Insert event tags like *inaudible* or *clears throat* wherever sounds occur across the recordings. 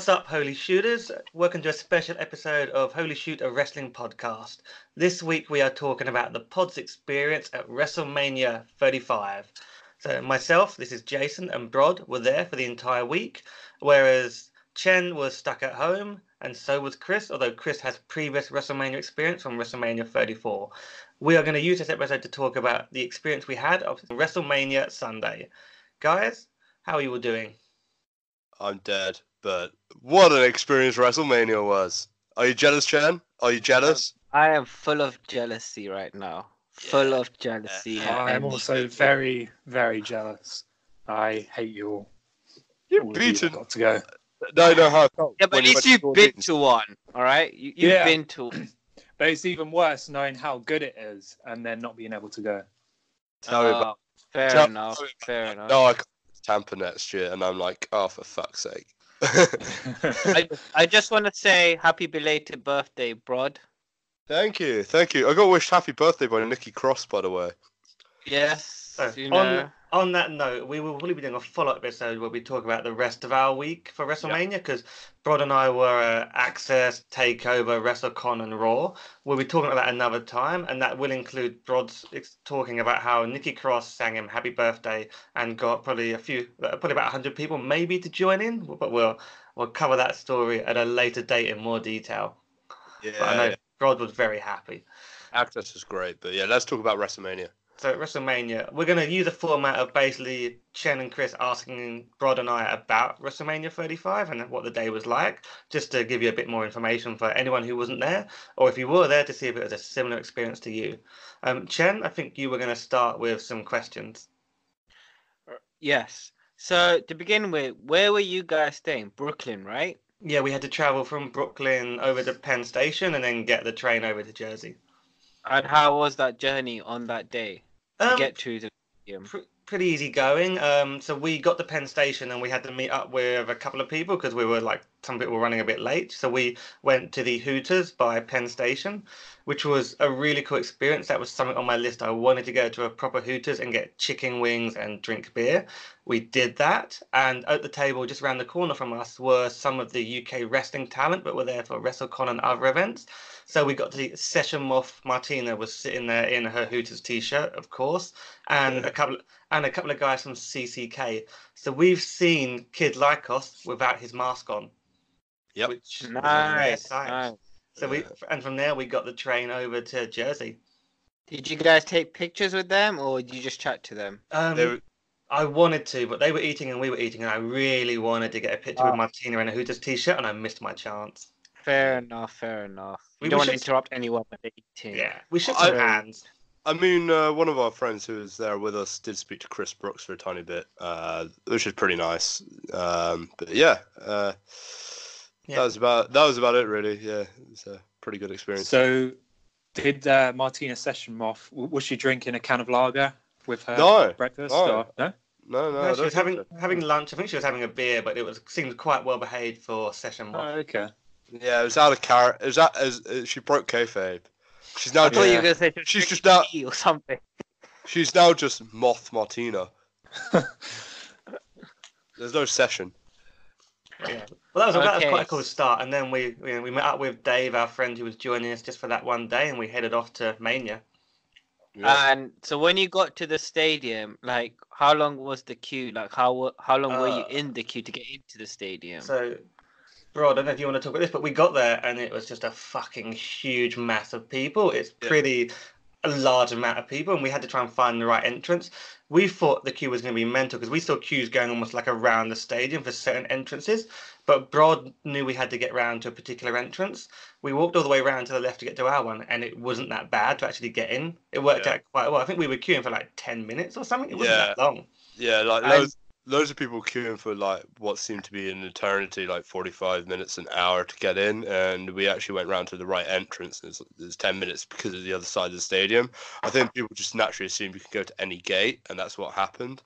What's up, Holy Shooters? Welcome to a special episode of Holy Shoot, a wrestling podcast. This week we are talking about the pod's experience at WrestleMania 35. So, myself, this is Jason, and Brod were there for the entire week, whereas Chen was stuck at home, and so was Chris, although Chris has previous WrestleMania experience from WrestleMania 34. We are going to use this episode to talk about the experience we had of WrestleMania Sunday. Guys, how are you all doing? I'm dead, but what an experience WrestleMania was. Are you jealous, Chen? Are you jealous? I am full of jealousy right now. Full of jealousy. Yeah. I am also very, very jealous. I hate you all. You've All of you beaten. Got to go. No, no, how I felt. Yeah, but at you least you've to been Jordan's. to one, all right? You, you've Yeah. been to. *clears throat* But it's even worse knowing how good it is and then not being able to go. Tell me Uh, about fair tell- enough. me about Fair that. enough. No, I can't Tampa next year, and I'm like, oh, for fuck's sake. *laughs* I, I just want to say happy belated birthday, Brod. thank you, thank you. I got wished happy birthday by Nikki Cross, by the way. Yes. So, you on, on that note, we will probably be doing a follow up episode where we talk about the rest of our week for WrestleMania because Brod and I were uh, Access, Takeover, WrestleCon, and Raw. We'll be talking about that another time, and that will include Brod's talking about how Nikki Cross sang him happy birthday and got probably a few, probably about 100 people maybe to join in, but we'll, we'll cover that story at a later date in more detail. Yeah, But I know yeah. Brod was very happy. Access is great, but yeah, let's talk about WrestleMania. So at WrestleMania, we're going to use a format of basically Chen and Chris asking Brod and I about WrestleMania 35 and what the day was like, just to give you a bit more information for anyone who wasn't there, or if you were there to see if it was a similar experience to you. Um, Chen, I think you were going to start with some questions. Yes. So to begin with, where were you guys staying? Brooklyn, right? Yeah, we had to travel from Brooklyn over to Penn Station and then get the train over to Jersey. And how was that journey on that day to Um, get to the stadium? pr- pretty easy going. Um, so we got to Penn Station and we had to meet up with a couple of people because we were like some people were running a bit late. So we went to the Hooters by Penn Station, which was a really cool experience. That was something on my list. I wanted to go to a proper Hooters and get chicken wings and drink beer. We did that, and at the table just around the corner from us were some of the UK wrestling talent, but were there for WrestleCon and other events. So we got to see Session Moth Martina was sitting there in her Hooters t-shirt, of course, and a couple and a couple of guys from CCK. So we've seen Kid Lykos without his mask on. Yep. Which was Nice, rare nice. So we and from there we got the train over to Jersey. Did you guys take pictures with them or did you just chat to them? Um, were- I wanted to, but they were eating and we were eating, and I really wanted to get a picture with Ah. Martina in a Hooters t-shirt, and I missed my chance. Fair enough, fair enough. We- we don't want to should- interrupt anyone when they're eating. Yeah, we should I- some hands. I mean, uh, one of our friends who was there with us did speak to Chris Brooks for a tiny bit, uh, which is pretty nice. Um, but yeah, uh, Yeah. that was about that was about it really. Yeah, it was a pretty good experience. So, did uh, Martina Session Moth, was she drinking a can of lager with her No, breakfast? no. Or, no? no, no, No, she was having so. having lunch. I think she was having a beer, but it was seemed quite well behaved for session Oh, one. okay. Yeah, it was out of character. It was out, as, uh, she broke kayfabe. She's now I thought you were gonna say she She's just now or something. she's now just Moth Martina. *laughs* There's no session. Yeah. Well, that was, that was quite a cool start. And then we you know, we met up with Dave, our friend who was joining us just for that one day, and we headed off to Mania. Yeah. And so when you got to the stadium, like how long was the queue? Like how how long were you Uh, in the queue to get into the stadium? So, bro, I don't know if you want to talk about this, but we got there and it was just a fucking huge mass of people. It's Yeah. pretty a large amount of people, and we had to try and find the right entrance. We thought the queue was going to be mental because we saw queues going almost like around the stadium for certain entrances. But Brod knew we had to get round to a particular entrance. We walked all the way around to the left to get to our one, and it wasn't that bad to actually get in. It worked Yeah. out quite well. I think we were queuing for like ten minutes or something. It wasn't Yeah. that long. Yeah, like loads, loads of people queuing for like what seemed to be an eternity, like forty-five minutes, an hour to get in, and we actually went round to the right entrance. There's, there's ten minutes because of the other side of the stadium. I think people just naturally assume you can go to any gate, and that's what happened.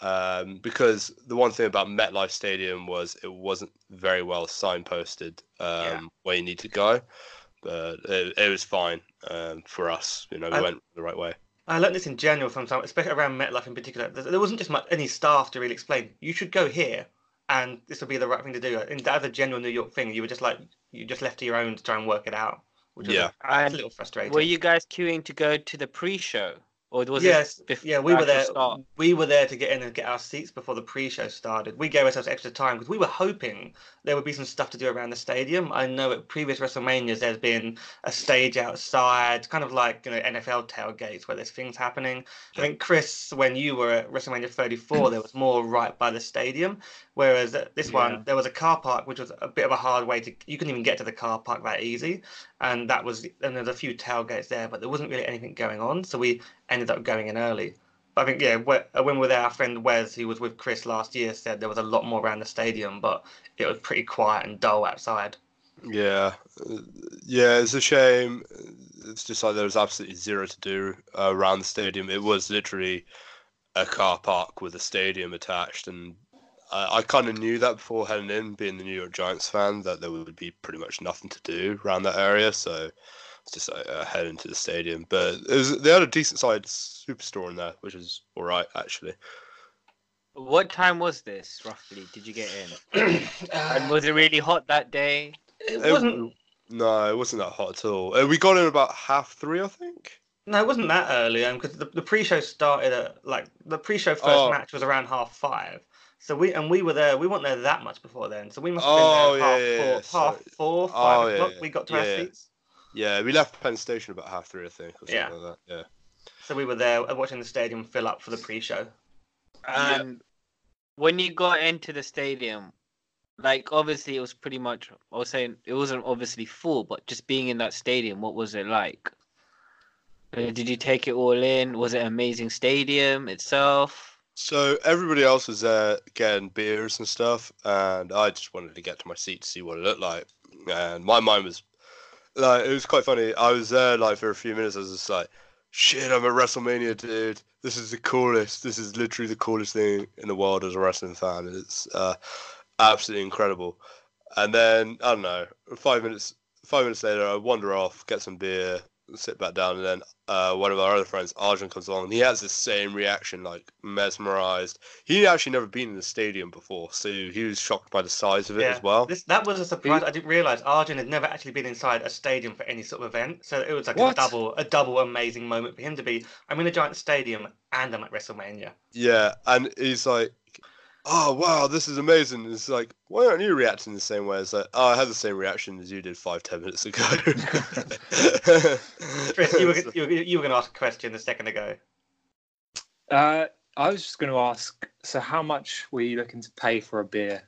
Um, because the one thing about MetLife Stadium was it wasn't very well signposted um, Yeah. where you need to go, but it, it was fine um, for us. You know, we I- went the right way. I learned this in general from some, especially around MetLife in particular. There there wasn't just much, any staff to really explain. You should go here, and this would be the right thing to do. And as a general New York thing, you were just like you just left to your own to try and work it out, which was Yeah. a, a little frustrating. were you guys queuing to go to the pre-show, or was yes, it before yeah, we were there. Start? We were there to get in and get our seats before the pre-show started. We gave ourselves extra time because we were hoping there would be some stuff to do around the stadium. I know at previous WrestleManias there's been a stage outside, kind of like you know NFL tailgates where there's things happening. I think Chris, when you were at WrestleMania 34, there was more right by the stadium, whereas at this Yeah. one there was a car park which was a bit of a hard way to. You couldn't even get to the car park that easy, and that was and there's a few tailgates there, but there wasn't really anything going on, so we ended up going in early. But I think yeah, when we were there, our friend Wes, who was with Chris last year, said there was a lot more around the stadium, but it was pretty quiet and dull outside. Yeah, yeah, it's a shame. It's just like there was absolutely zero to do uh, around the stadium. It was literally a car park with a stadium attached, and I, I kind of knew that before heading in, being the New York Giants fan, that there would be pretty much nothing to do around that area. So just uh, head into the stadium. But it was, they had a decent sized superstore in there, which is all right actually. What time was this roughly? Did you get in? *clears throat* And was it really hot that day? it It- wasn't. No, it wasn't that hot at all. Uh, we got in about half three, I think. No, it wasn't that early. Um, because the, the pre-show started at like the pre-show first Oh. match was around half five. So we and we were there. We weren't there that much before then. So we must have Oh, been there yeah, yeah, half yeah, four, half so- four, five Oh, yeah, o'clock. yeah, We got to our yeah. seats. Yeah, we left Penn Station about half three, I think, or something Yeah. like that. Yeah. So we were there uh, watching the stadium fill up for the pre-show. Yeah. And when you got into the stadium, like obviously it was pretty much. I was saying it wasn't obviously full, but just being in that stadium, what was it like? Uh, Did you take it all in? Was it an amazing stadium itself? So everybody else was there getting beers and stuff, and I just wanted to get to my seat to see what it looked like. And my mind was like, it was quite funny. I was there like for a few minutes. I was just like, shit, I'm at WrestleMania, dude. This is the coolest. This is literally the coolest thing in the world as a wrestling fan. It's uh, absolutely incredible. And then I don't know, five minutes, five minutes later, I wander off, get some beer, sit back down, and then uh, one of our other friends, Arjun, comes along. And he has the same reaction, like mesmerized. He actually never been in the stadium before, so he was shocked by the size of it Yeah, as well. This that was a surprise. I didn't realize Arjun had never actually been inside a stadium for any sort of event. So it was like What? a double, a double amazing moment for him to be. I'm in a giant stadium and I'm at WrestleMania. Yeah, and he's like, "Oh wow, this is amazing." It's like, why aren't you reacting the same way? It's like, "Oh, I had the same reaction as you did five, ten minutes ago." *laughs* Chris, you were you were, you were going to ask a question a second ago. Uh, I was just going to ask. So, how much were you looking to pay for a beer?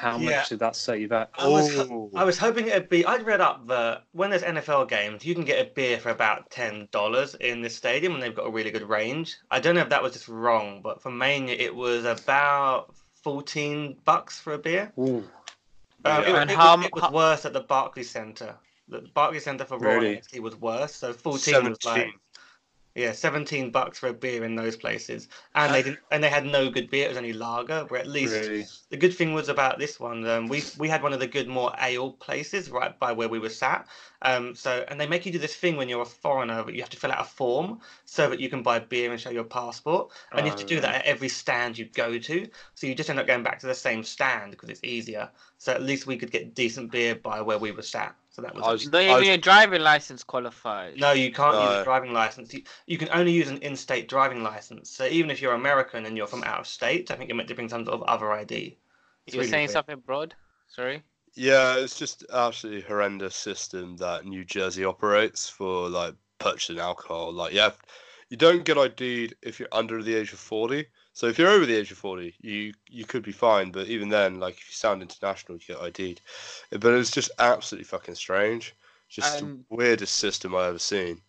How Yeah. much did that set you back? I was ho-. I was hoping it'd be. I'd read up that when there's NFL games, you can get a beer for about ten dollars in this stadium, and they've got a really good range. I don't know if that was just wrong, but for Mania, it was about fourteen bucks for a beer. Ooh, Um, Yeah. it, And it how was, it was how- worse at the Barclays Center. The Barclays Center for Raw Really? NXT was worse. So fourteen was like 17. Yeah, seventeen bucks for a beer in those places, and they didn't, and they had no good beer. It was only lager. Where at least really? the good thing was about this one, um, we we had one of the good more ale places right by where we were sat. Um, so and they make you do this thing when you're a foreigner, but you have to fill out a form so that you can buy beer and show your passport, and you have to do that at every stand you go to. So you just end up going back to the same stand because it's easier. So at least we could get decent beer by where we were sat. So that was. I was- Not I even was- your driving license qualifies. no, you can't use a driving license. You, you can only use an in-state driving license. So even if you're American and you're from out of state, I think you're meant to bring some sort of other ID. It's you were really saying weird. something, Brod? Sorry. Yeah, it's just absolutely horrendous system that New Jersey operates for like purchasing alcohol. Like, yeah, you don't get ID'd if you're under the age of forty. So if you're over the age of forty, you you could be fine. But even then, like if you sound international, you get ID'd. But it's just absolutely fucking strange. Just Um, the weirdest system I've ever seen.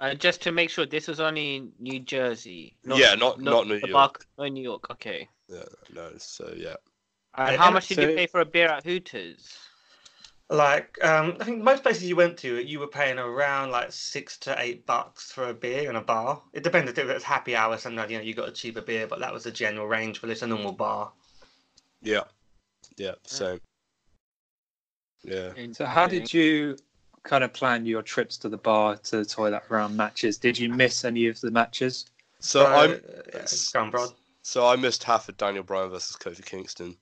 Uh, just to make sure, this was only in New Jersey. Yeah, not- not New York. Barc- not New York. Okay. Yeah, no. So yeah. And Yeah, how much did you pay for a beer at Hooters? Like, um, I think most places you went to, you were paying around like six to eight bucks for a beer in a bar. It depended if it was happy hour. Sometimes you know you got a cheaper beer, but that was the general range for just a normal bar. Yeah. Yeah. So, Yeah. So, how did you kind of plan your trips to the bar to the toilet around matches? Did you miss any of the matches? So I'm. uh, yeah, So I missed half of Daniel Bryan versus Kofi Kingston.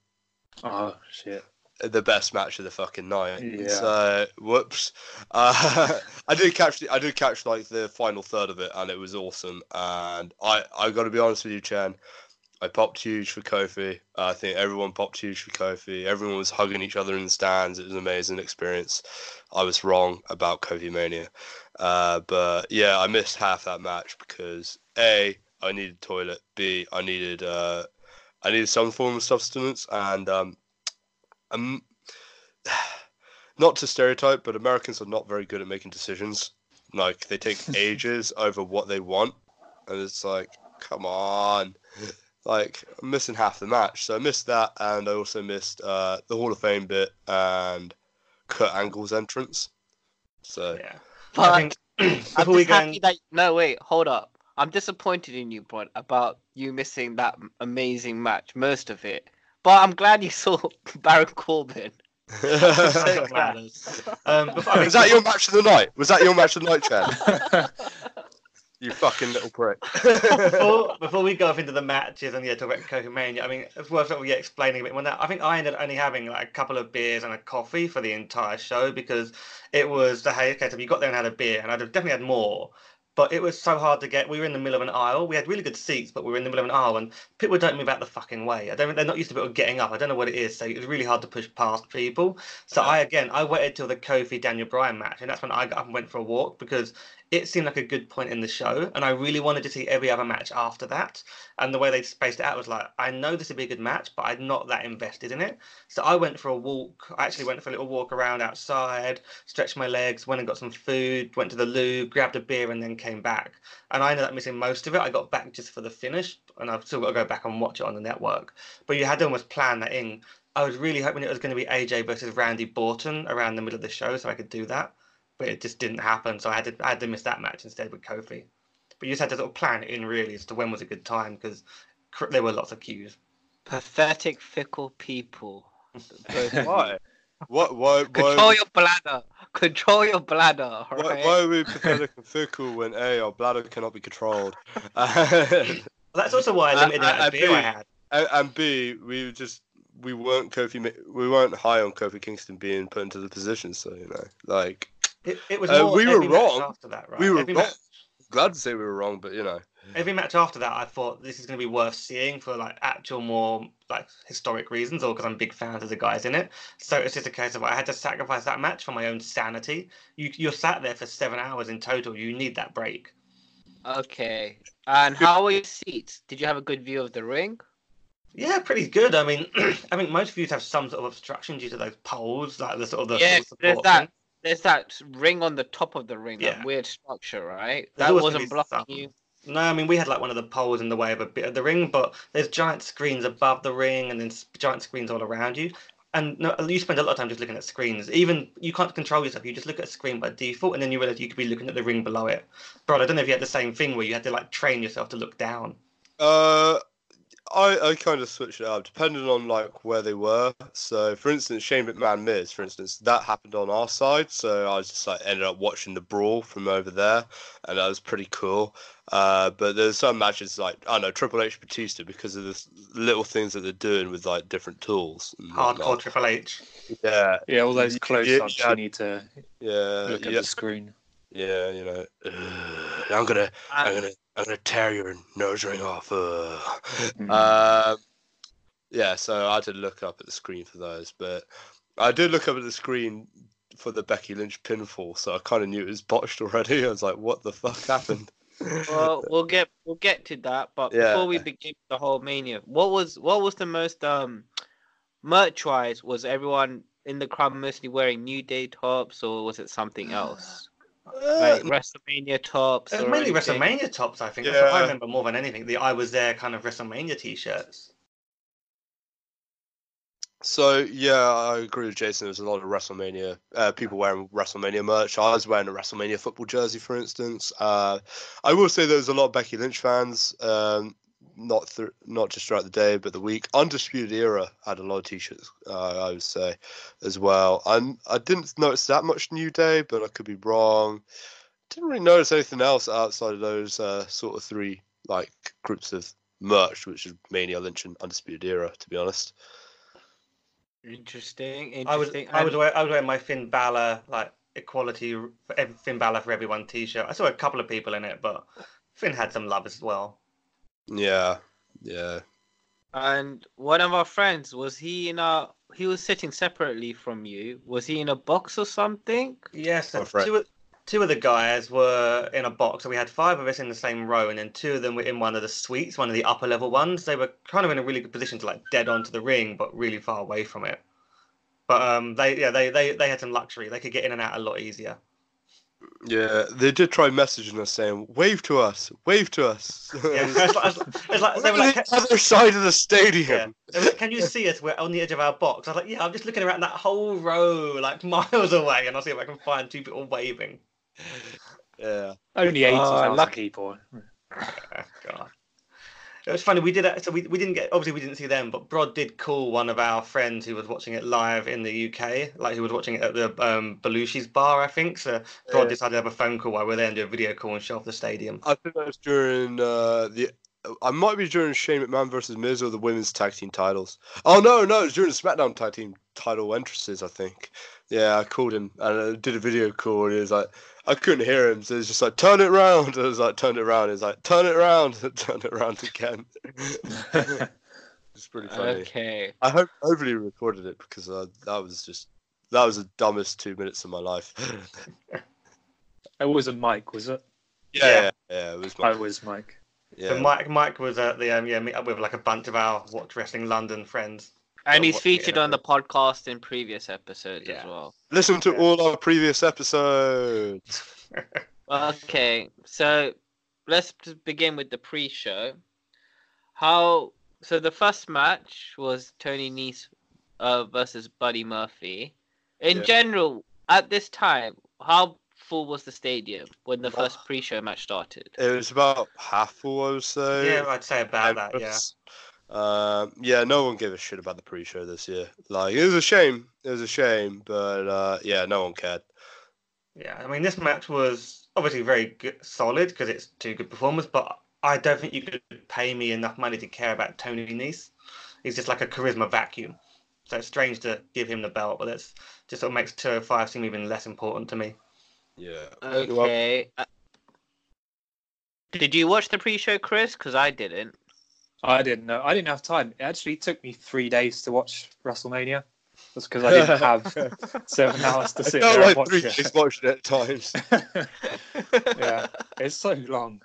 Oh shit. the best match of the fucking night. Yeah. So whoops. Uh, *laughs* I did catch the, I did catch like the final third of it, and it was awesome. And I I got to be honest with you, Chen. I popped huge for Kofi. I think everyone popped huge for Kofi. Everyone was hugging each other in the stands. It was an amazing experience. I was wrong about Kofi Mania, uh, but yeah, I missed half that match because a I needed toilet. B I needed uh, I needed some form of sustenance, and um, um, *sighs* not to stereotype, but Americans are not very good at making decisions. Like they take *laughs* ages over what they want, and it's like, come on. *laughs* Like I'm missing half the match, so I missed that, and I also missed uh, the Hall of Fame bit and Kurt Angle's entrance. So Yeah. But I think I'm before we just go, happy in, that no wait, hold up. I'm disappointed in you, Bron, about you missing that amazing match, most of it. But I'm glad you *laughs* saw Baron Corbin. so um, *laughs* before, I mean, was that your match of the night? Was that your match of the night, Chad? *laughs* You fucking little prick. before, before we go off into the matches and yeah, talk about Kofi Mania, I mean, it's worth sort of, yeah, explaining a bit more. Now, I think I ended up only having like a couple of beers and a coffee for the entire show because it was the hey, okay, so you got there and had a beer, and I'd have definitely had more. But it was so hard to get. We were in the middle of an aisle. We had really good seats, but we were in the middle of an aisle, and people don't move out the fucking way. I don't. They're not used to people getting up. I don't know what it is. So it was really hard to push past people. So I again, I waited till the Kofi Daniel Bryan match, and that's when I got up and went for a walk because it seemed like a good point in the show, and I really wanted to see every other match after that. And the way they spaced it out was like, I know this would be a good match, but I'm not that invested in it. So I went for a walk. I actually went for a little walk around outside, stretched my legs, went and got some food, went to the loo, grabbed a beer, and then came back. And I ended up missing most of it. I got back just for the finish, and I've still got to go back and watch it on the network. But you had to almost plan that in. I was really hoping it was going to be AJ versus Randy Orton around the middle of the show, so I could do that but it just didn't happen. So I had to I had to miss that match instead with Kofi. But you just had to sort of plan it in really as to when was a good time because there were lots of queues. Pathetic, fickle people. Why? What? Why? Control Why? your bladder. Control your bladder. Why, Right? why are we pathetic and fickle when A, our bladder cannot be controlled? Well, that's also why I Uh, limited the uh, amount uh, beer I B. had. and B, we just we weren't Kofi, we weren't high on Kofi Kingston being put into the position. So you know, like It, it was Uh, we were wrong. after that, right? we were every wrong. Match, Glad to say we were wrong, but you know, every match after that, I thought this is going to be worth seeing for like actual more like historic reasons, or because I'm big fans of the guys in it. So it's just a case of I had to sacrifice that match for my own sanity. You you're sat there for seven hours in total. You need that break. Okay. And how were your seats? Did you have a good view of the ring? Yeah, pretty good. I mean, *clears throat* I think most views have some sort of obstruction due to those poles, like the sort of the Yeah, sort of there's that. thing. There's that ring on the top of the ring, Yeah. that weird structure, right? There's that wasn't be blocking some. you. No, I mean we had like one of the poles in the way of a bit of the ring, but there's giant screens above the ring and then giant screens all around you. And no, you spend a lot of time just looking at screens. Even you can't control yourself. You just look at a screen by default, and then you realize you could be looking at the ring below it. Bro, I don't know if you had the same thing where you had to like train yourself to look down. uh, I I kind of switched it up depending on like where they were. So, for instance, Shane McMahon Miz, for instance, that happened on our side. So I just like ended up watching the brawl from over there, and that was pretty cool. Uh, but there's some matches like I don't know Triple H Batista because of the little things that they're doing with like different tools. and Hardcore whatnot. Triple H. Yeah, Yeah, all those Yeah, close-ups yeah. you need to yeah, look at yeah, the screen. yeah. You know, "Ugh, *sighs* I'm gonna, I'm gonna, I'm gonna tear your nose ring off. Uh. Mm. Um, yeah, so I did look up at the screen for those, but I did look up at the screen for the Becky Lynch pinfall, so I kind of knew it was botched already. *laughs* I was like, "What the fuck happened?" well, we'll get we'll get to that. But Yeah. before we begin the whole mania, what was what was the most um merch wise? Was everyone in the crowd mostly wearing New Day tops, or was it something else? Uh, Like WrestleMania tops? It was mainly anything? WrestleMania tops, I think. That's what I remember more than anything. The I was there kind of WrestleMania t-shirts. so yeah, I agree with Jason. There's a lot of WrestleMania uh, people wearing WrestleMania merch. I was wearing a WrestleMania football jersey, for instance. Uh, I will say there was a lot of Becky Lynch fans. Um, not th- not just throughout the day, but the week. Undisputed Era had a lot of t-shirts. Uh, I would say, as well. And I didn't notice that much New Day, but I could be wrong. Didn't really notice anything else outside of those uh, sort of three like groups of merch, which is mainly a Lynch and Undisputed Era, to be honest. Interesting. I would Interesting. I would And- wear I would wear my Finn Balor like equality for Finn Balor for everyone T-shirt. I saw a couple of people in it, but Finn had some love as well. Yeah, yeah. And one of our friends was he in a? He was sitting separately from you. Was he in a box or something? Yes, My two of, two of the guys were in a box, and we had five of us in the same row, and then two of them were in one of the suites, one of the upper level ones. They were kind of in a really good position to like dead onto the ring, but really far away from it. But um, they yeah they they they had some luxury. They could get in and out a lot easier. Yeah, they did try messaging us saying, "Wave to us, wave to us." Yeah, *laughs* it's like, it's like they We're were on like, the other side of the stadium. They were like, Can you see us? We're on the edge of our box. I was like, yeah, I'm just looking around that whole row, like *laughs* miles away, and I'll see if I can find two people waving. Yeah, Only eighty ah, thousand lucky. people. *laughs* Oh, God. It was funny. We did it. So we, we didn't get obviously we didn't see them, but Brod did call one of our friends who was watching it live in the UK, like who was watching it at the um, Belushi's bar, I think. So Brod Yeah. decided to have a phone call while we we're there and do a video call and show off the stadium. I think that was during uh, the. I might be during Shane McMahon versus Miz or the women's tag team titles. Oh no, no, it was during the SmackDown tag team title entrances. I think. Yeah, I called him and I did a video call. And he was like, I couldn't hear him, so it's just like turn it around. *laughs* I was like, turn it around. He's like, turn it around, *laughs* turn it around again. *laughs* it's pretty funny. Okay. I hope hopefully he recorded it because uh, that was just that was the dumbest two minutes of my life. It wasn't Mike, was it? yeah, yeah, yeah, it was my, it was Mike. yeah. So Mike Mike was at the um, yeah meet up with like a bunch of our Watch Wrestling London friends. And he's featured on the podcast in previous episodes Yeah. as well. Listen to Yeah. all our previous episodes. *laughs* Okay, so let's begin with the pre-show. How? So the first match was Tony Nese uh, versus Buddy Murphy. In Yeah. general, at this time, how full was the stadium when the first pre-show match started? It was about half full, I would say. yeah, I'd say about that. It Yeah. Was- Um, yeah, no one gave a shit about the pre-show this year. Like, it was a shame. It was a shame, but uh, yeah, no one cared. Yeah, I mean, this match was obviously very good, solid because it's two good performers, but I don't think you could pay me enough money to care about Tony Nese. He's just like a charisma vacuum. So it's strange to give him the belt, but that's just sort of makes 205 seem even less important to me. Yeah. Okay. uh, did you watch the pre-show, Chris? Because I didn't. I didn't know. I didn't have time. It actually took me three days to watch WrestleMania. That's because I didn't have *laughs* seven hours to sit felt there and like watch three it. days watching it at times. *laughs* *laughs* yeah, it's so long.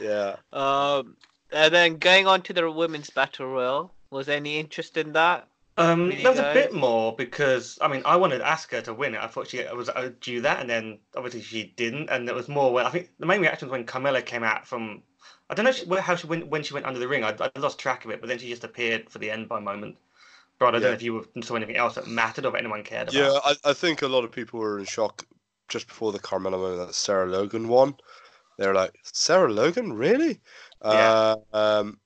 Yeah. Um, and then going on to the women's battle royal. Was there any interest in that? Um, there was a bit more because I mean I wanted Asuka to win it. I thought she was uh, due that, and then obviously she didn't. And there was more when I think the main reaction was when Carmella came out from. I don't know she, how she went when she went under the ring. I, I lost track of it, but then she just appeared for the end by moment. But I don't Yeah. know if you saw anything else that mattered or if anyone cared about. Yeah, I, I think a lot of people were in shock just before the Carmella moment that Sarah Logan won. They were like, Sarah Logan, really? Yeah. Uh, um,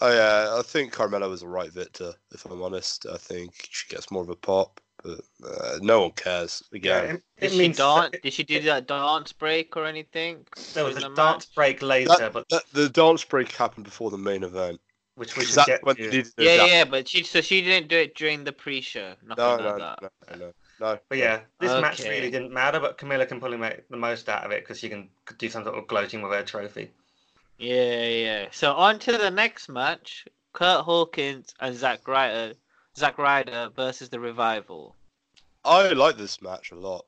oh yeah, I think Carmella was the right victor. If I'm honest, I think she gets more of a pop, but uh, no one cares. Yeah, Again, it, Did it she means dance? Did she do that dance break or anything? there was a the dance match? break later, but the, the dance break happened before the main event. which we should get when to. they needed Yeah, yeah, but she so she didn't do it during the pre-show. Nothing No, like no, that. no, no, no, no. But yeah, this match really didn't matter. But Carmella can probably make the most out of it because she can do some sort of gloating with her trophy. Yeah, yeah. So on to the next match: Kurt Hawkins and Zack Ryder. Zack Ryder versus the Revival. I like this match a lot.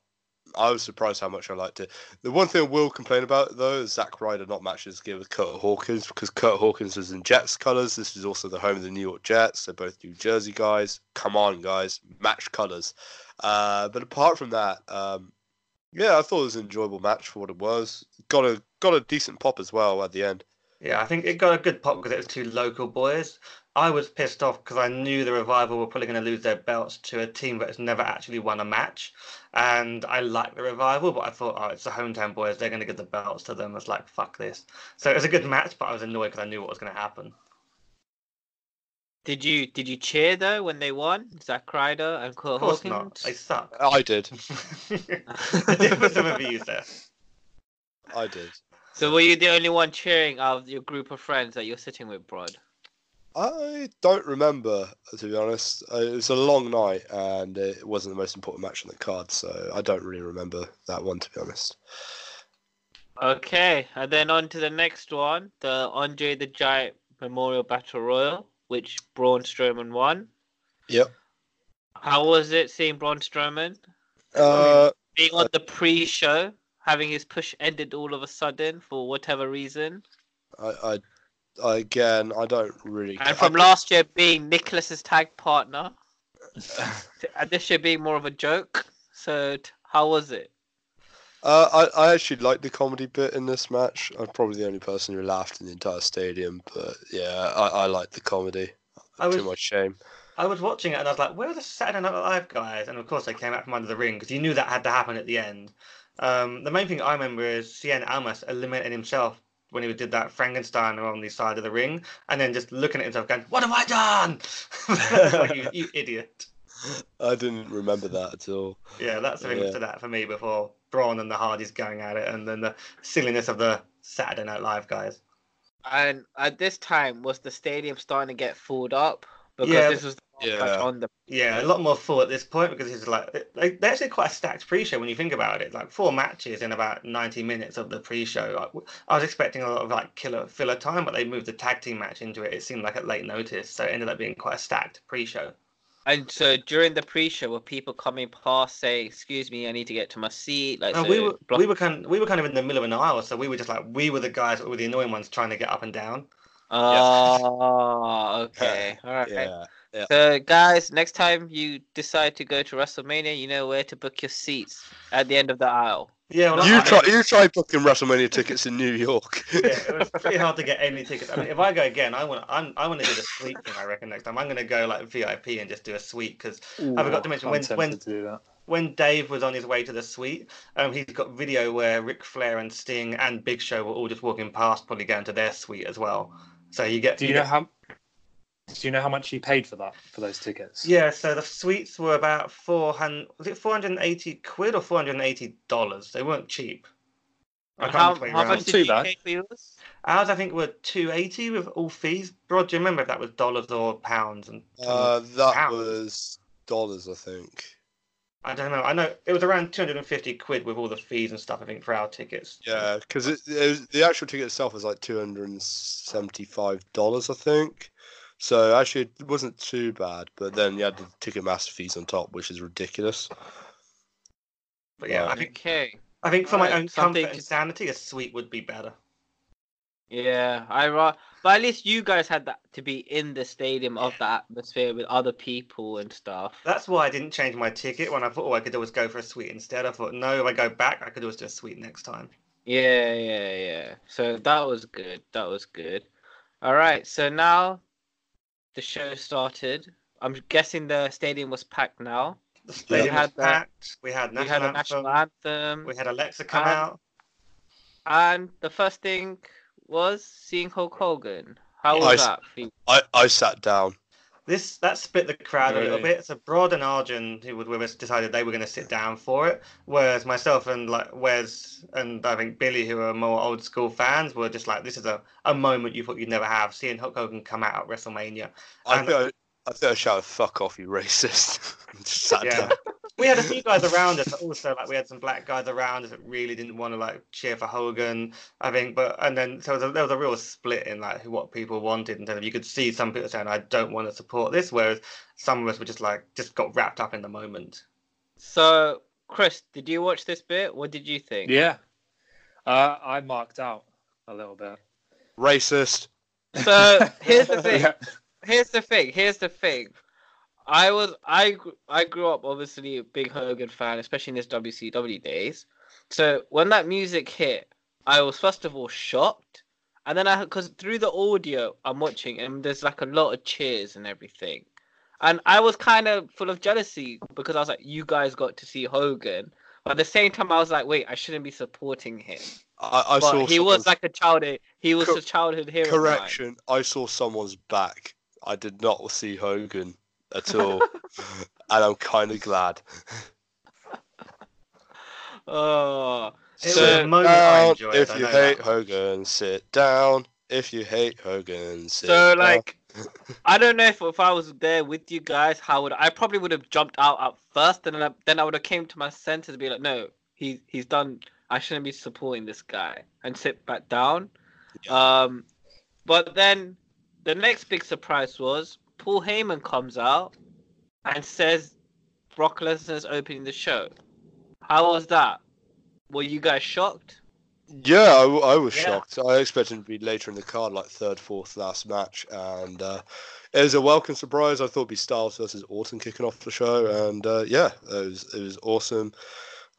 I was surprised how much I liked it. The one thing I will complain about though is Zack Ryder not matching his gear with Kurt Hawkins because Kurt Hawkins is in Jets colours. This is also the home of the New York Jets. They're both New Jersey guys. Come on, guys, match colours. Uh, but apart from that, um, yeah, I thought it was an enjoyable match for what it was. Got a got a decent pop as well at the end. Yeah, I think it got a good pop because it was two local boys. I was pissed off because I knew the Revival were probably going to lose their belts to a team that has never actually won a match. And I like the Revival, but I thought, oh, it's the hometown boys. They're going to give the belts to them. It's like, fuck this. So it was a good match, but I was annoyed because I knew what was going to happen. Did you did you cheer though when they won? Zack Ryder and Kurt Of course Hawkins. not. They suck. I did. the some of you, there. I did. So were you the only one cheering out of your group of friends that you're sitting with, Brod? I don't remember, to be honest. Uh, It was a long night, and it wasn't the most important match on the card, so I don't really remember that one, to be honest. Okay, and then on to the next one, the Andre the Giant Memorial Battle Royal, which Braun Strowman won. Yep. How was it seeing Braun Strowman Uh, being on the pre-show, having his push ended all of a sudden for whatever reason, I, I, I, again, I don't really. and from I, last year being Nicholas's tag partner, *laughs* and this year being more of a joke. So t- how was it? Uh, I, I actually liked the comedy bit in this match. I'm probably the only person who laughed in the entire stadium, but yeah, I, I liked the comedy. I to was my shame. I was watching it and I was like, where are the Saturday Night Live guys? And of course they came out from under the ring because you knew that had to happen at the end. Um, the main thing I remember is Cien Almas eliminating himself when he did that Frankenstein on the side of the ring and then just looking at himself going, what have I done? *laughs* like, you, you idiot. *laughs* I didn't remember that at all. Yeah, that's the thing Yeah. to that for me before Braun and the Hardys going at it and then the silliness of the Saturday Night Live guys. And at this time, was the stadium starting to get filled up? Because Yeah, this was the last match Yeah. on the Yeah, a lot more full at this point because it's like like they're actually quite a stacked pre-show when you think about it. Like four matches in about ninety minutes of the pre-show. Like, I was expecting a lot of like killer filler time, but they moved the tag team match into it. It seemed like at late notice, so it ended up being quite a stacked pre-show. And so during the pre-show, were people coming past, say, "Excuse me, I need to get to my seat"? Like, oh, so we were block- we were kind we were kind of in the middle of an aisle, so we were just like we were the guys that were the annoying ones trying to get up and down. Oh, *laughs* okay, all right. Yeah. So, guys, next time you decide to go to WrestleMania, you know where to book your seats at the end of the aisle. Yeah, well, You I- try, you try booking WrestleMania tickets in New York. *laughs* yeah, it was pretty *laughs* hard to get any tickets. I mean, if I go again, I want I'm, I want to do the suite thing. I reckon next time I'm going to go like VIP and just do a suite because I forgot to mention I'm when- when- to when Dave was on his way to the suite, um, he's got video where Ric Flair and Sting and Big Show were all just walking past, probably going to their suite as well. So you get. Do you know get- how? Do you know how much you paid for that for those tickets? Yeah, so the suites were about four hundred. Was it four hundred and eighty quid or four hundred and eighty dollars? They weren't cheap. I And can't how, how much did too you bad. pay for yours? Ours, I think, were two eighty with all fees. Bro, do you remember if that was dollars or pounds? And Uh, that Pounds. was dollars, I think. I don't know. I know it was around two hundred and fifty quid with all the fees and stuff. I think for our tickets. Yeah, because it, it the actual ticket itself was like two hundred and seventy-five dollars, I think. So actually, it wasn't too bad. But then you had the Ticketmaster fees on top, which is ridiculous. But yeah, I think Okay. I think for my Alright, own comfort and sanity, a suite would be better. Yeah, I ra- but at least you guys had that to be in the stadium of the atmosphere with other people and stuff. That's why I didn't change my ticket when I thought, oh, I could always go for a suite instead. I thought, no, if I go back, I could always do a suite next time. Yeah, yeah, yeah. So that was good. That was good. All right. So now the show started. I'm guessing the stadium was packed now. The stadium had was that- packed. We had We national had a anthem. national anthem, We had Alexa come and- out. and the first thing was seeing Hulk Hogan. How was s- that for you? I, I sat down. This that split the crowd a little bit. So Brod and Arjun, who with us, decided they were going to sit down for it, whereas myself and like Wes and I think Billy, who are more old school fans, were just like, this is a, a moment you thought you'd never have, seeing Hulk Hogan come out at WrestleMania. I And- think I, I think I shouted "fuck off, you racist." *laughs* sat Yeah. down. We had a few *laughs* guys around us that also like we had some black guys around us that really didn't want to like cheer for Hogan, I think. But and then so there was a, there was a real split in like what people wanted, and then you could see some people saying I don't want to support this, whereas some of us were just like just got wrapped up in the moment. So, Chris, did you watch this bit? What did you think? Yeah. Uh, I marked out a little bit. Racist. So here's the *laughs* thing. Yeah. here's the thing. Here's the thing. I was I I grew up obviously a big Hogan fan, especially in his WCW days. So when that music hit, I was first of all shocked, and then I because through the audio I'm watching and there's like a lot of cheers and everything, and I was kind of full of jealousy because I was like, you guys got to see Hogan, but at the same time I was like, wait, I shouldn't be supporting him. I, I But saw. he was like a childhood. He was Cor- a childhood hero. correction. I saw someone's back. I did not see Hogan at all, and I'm kind of glad. *laughs* Oh, It was a moment I down. enjoyed. If you know hate that. Hogan, sit down. If you hate Hogan, sit So down. like, *laughs* I don't know if if I was there with you guys, how would I probably would have jumped out at first, and then I, then I would have came to my senses and be like, no, he he's done. I shouldn't be supporting this guy and sit back down. Um, but then the next big surprise was Paul Heyman comes out and says Brock Lesnar's opening the show. How was that? Were you guys shocked? Yeah, I was Yeah. shocked. I expected him to be later in the card, like third, fourth, last match, and uh, it was a welcome surprise. I thought it'd be Styles versus Orton kicking off the show, and uh, yeah, it was it was awesome.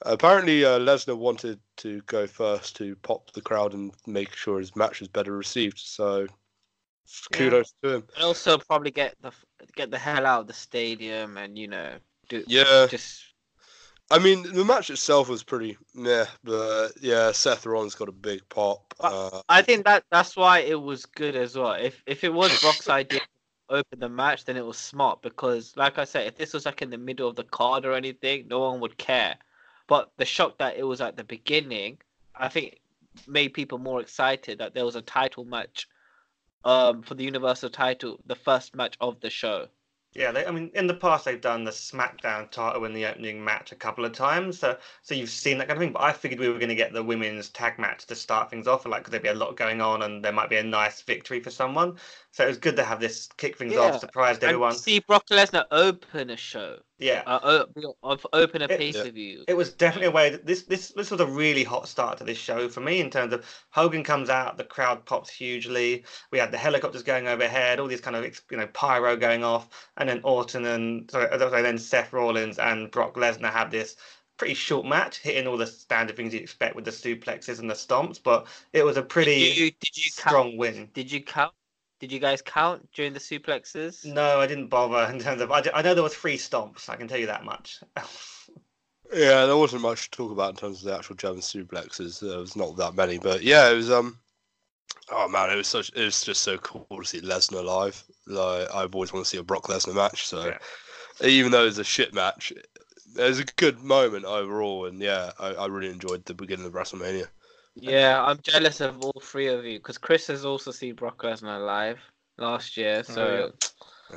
Apparently, uh, Lesnar wanted to go first to pop the crowd and make sure his match was better received. So, kudos to him. And also probably get the get the hell out of the stadium and you know do Yeah, just I mean the match itself was pretty meh, but yeah, Seth Rollins got a big pop. Uh, I think that that's why it was good as well. If if it was Brock's *laughs* idea to open the match, then it was smart because, like I said, if this was like in the middle of the card or anything, no one would care. But the shock that it was at the beginning, I think, made people more excited that there was a title match, um, for the Universal title, the first match of the show. Yeah, they, I mean, in the past they've done the SmackDown title in the opening match a couple of times, so so you've seen that kind of thing. But I figured we were going to get the women's tag match to start things off, like 'cause there'd be a lot going on, and there might be a nice victory for someone. So it was good to have this kick things Yeah, off, surprised And everyone. see Brock Lesnar open a show, Yeah, uh, o- of open a It- pay per view. it was definitely a way. That this this this was a really hot start to this show for me in terms of Hogan comes out, the crowd pops hugely. We had the helicopters going overhead, all these kind of you know pyro going off, and then Orton and sorry, sorry, then Seth Rollins and Brock Lesnar have this pretty short match, hitting all the standard things you expect with the suplexes and the stomps. But it was a pretty Did you, did you count? strong win. Did you count? Did you guys count during the suplexes? No, I didn't bother in terms of. I, d- I know there was three stomps. I can tell you that much. *laughs* Yeah, there wasn't much to talk about in terms of the actual German suplexes. There was not that many, but yeah, it was um. Oh man, it was such. It was just so cool to see Lesnar live. Like I've always wanted to see a Brock Lesnar match. So Yeah. even though it was a shit match, it was a good moment overall. And yeah, I, I really enjoyed the beginning of WrestleMania. Yeah, I'm jealous of all three of you because Chris has also seen Brock Lesnar live last year. So Uh,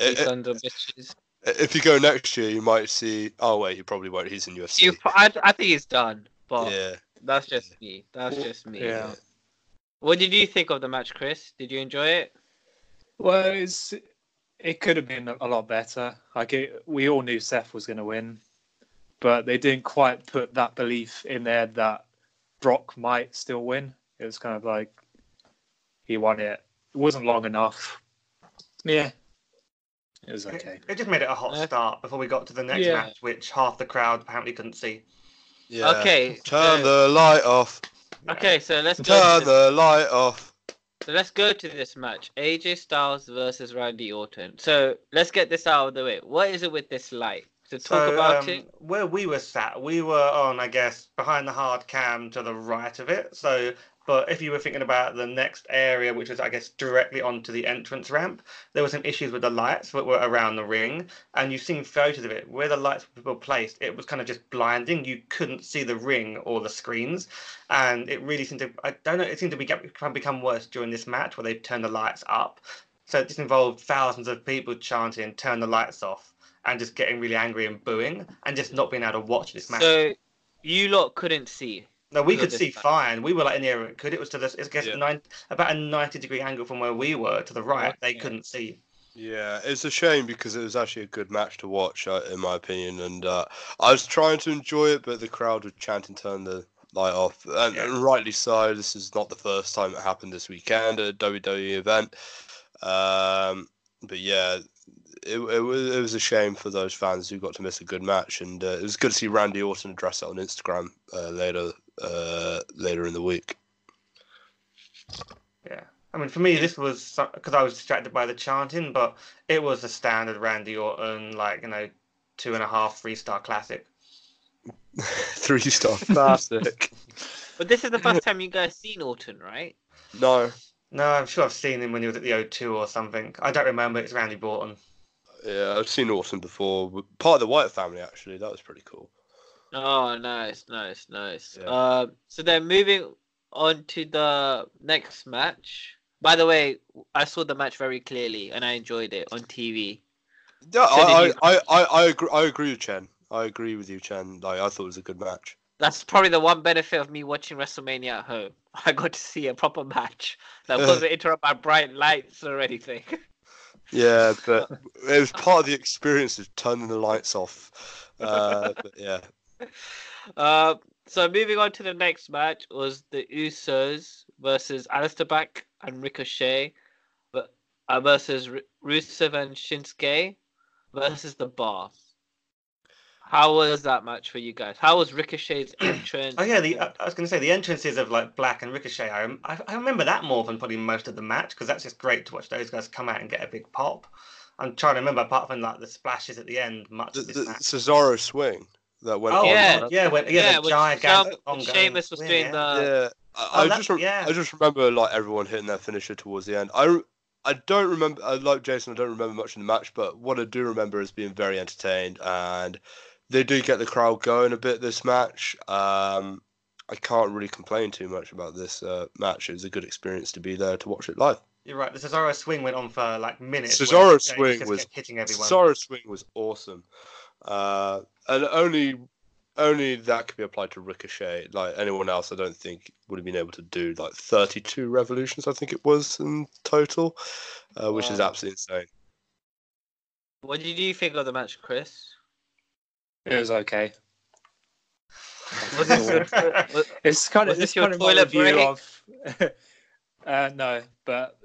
you i- i- sons bitches. if you go next year, you might see. Oh wait, you probably won't. He's in UFC. You, I, I think he's done, but yeah. that's just me. That's just me. Yeah. What did you think of the match, Chris? Did you enjoy it? Well, it's it could have been a lot better. Like it, we all knew Seth was going to win, but they didn't quite put that belief in there that Brock might still win. It was kind of like he won it. It wasn't long enough. Yeah, it was okay. It just made it a hot Yeah. start before we got to the next Yeah. match, which half the crowd apparently couldn't see. Yeah. Okay. Turn so- the light off. Okay, so let's go. Turn To this, the light off. so let's go to this match: AJ Styles versus Randy Orton. So let's get this out of the way. What is it with this light? To talk So, about um, it. Where we were sat, we were on, I guess, behind the hard cam to the right of it. So, but if you were thinking about the next area, which was, I guess, directly onto the entrance ramp, there were some issues with the lights that were around the ring. And you've seen photos of it where the lights were placed. It was kind of just blinding. You couldn't see the ring or the screens, and it really seemed to. I don't know. It seemed to be, become worse during this match where they turned the lights up. So this involved thousands of people chanting, "Turn the lights off." And just getting really angry and booing and just not being able to watch this match. So you lot couldn't see. no, we could see this fine. We were like in the area could. It was to this, I guess, Yeah. nine, about a 90 degree angle from where we were to the right. They Okay. couldn't see. Yeah, it's a shame because it was actually a good match to watch, uh, in my opinion. And uh, I was trying to enjoy it, but the crowd was chanting "Turn the light off," and, Yeah. and rightly so. This is not the first time it happened this weekend at a WWE event. Um, but yeah, it, it was it was a shame for those fans who got to miss a good match, and uh, it was good to see Randy Orton address it on Instagram uh, later uh, later in the week. Yeah. I mean, for me, this was because I was distracted by the chanting, but it was a standard Randy Orton, like, you know, two and a half, three star classic. *laughs* Three star classic. But this is the first time you guys seen Orton, right? no, No, I'm sure I've seen him when he was at the O2 or something. I don't remember. It's Randy Orton. yeah, I've seen Orton before. Part of the White family, actually. That was pretty cool. Oh, nice, nice, nice. Yeah. Uh, so then moving on to the next match. By the way, I saw the match very clearly and I enjoyed it on TV. Yeah, So I, you- I, I, I, agree, I agree with Chen. I agree with you, Chen. Like, I thought it was a good match. That's probably the one benefit of me watching WrestleMania at home. *laughs* I got to see a proper match that wasn't interrupted by bright lights or anything. *laughs* Yeah, but it was part of the *laughs* experience of turning the lights off. Uh, but yeah, Uh, so moving on to the next match was the Usos versus Aleister Black and Ricochet, but uh, versus Rusev and Shinsuke versus the Bar. How was that match for you guys? How was Ricochet's entrance? *clears throat* Oh yeah, the I I was going to say the entrances of like Black and Ricochet. I, rem- I I remember that more than probably most of the match because that's just great to watch those guys come out and get a big pop. I'm trying to remember apart from like the splashes at the end, much the, of this the match. Cesaro swing that went Oh on. yeah, right? yeah, when, yeah, yeah, the with gigantic Sheamus- when ongoing Sheamus was swing, doing yeah. the yeah. I, Oh, I that- just rem- yeah. I just remember like everyone hitting their finisher towards the end. I re- I don't remember. I like Jason. I don't remember much in the match, but what I do remember is being very entertained, and they do get the crowd going a bit this match. Um, I can't really complain too much about this uh, match. It was a good experience to be there to watch it live. You're right. The Cesaro swing went on for like minutes. Cesaro Ricochet swing just was hitting everyone. Cesaro swing was awesome, uh, and only only that could be applied to Ricochet. Like anyone else, I don't think would have been able to do like 32 revolutions. I think it was in total, uh, which is absolutely insane. What did you think of the match, Chris? It was okay. Was this your, *laughs* was, It's kind of this it's your kind of my toilet review break? of. *laughs* uh, no, but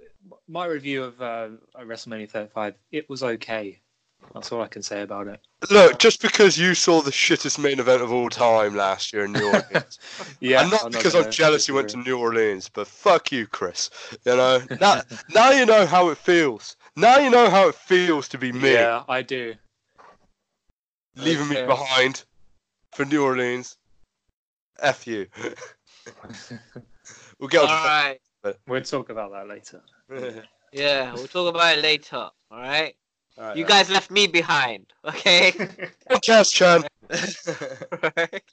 my review of uh, WrestleMania 35, it was okay. That's all I can say about it. Look, just because you saw the shittest main event of all time last year in New Orleans, *laughs* yeah, and not I'm because gonna I'm jealous you went to. New Orleans, but fuck you, Chris. You know, now, now you know how it feels. Now you know how it feels to be me, Yeah, I do. Leaving me behind for New Orleans. F you. *laughs* we'll get all on right. We'll talk about that later. *laughs* Yeah, we'll talk about it later. All right. Alright, You alright. guys left me behind. Okay. *laughs* Podcast, Chan. Right?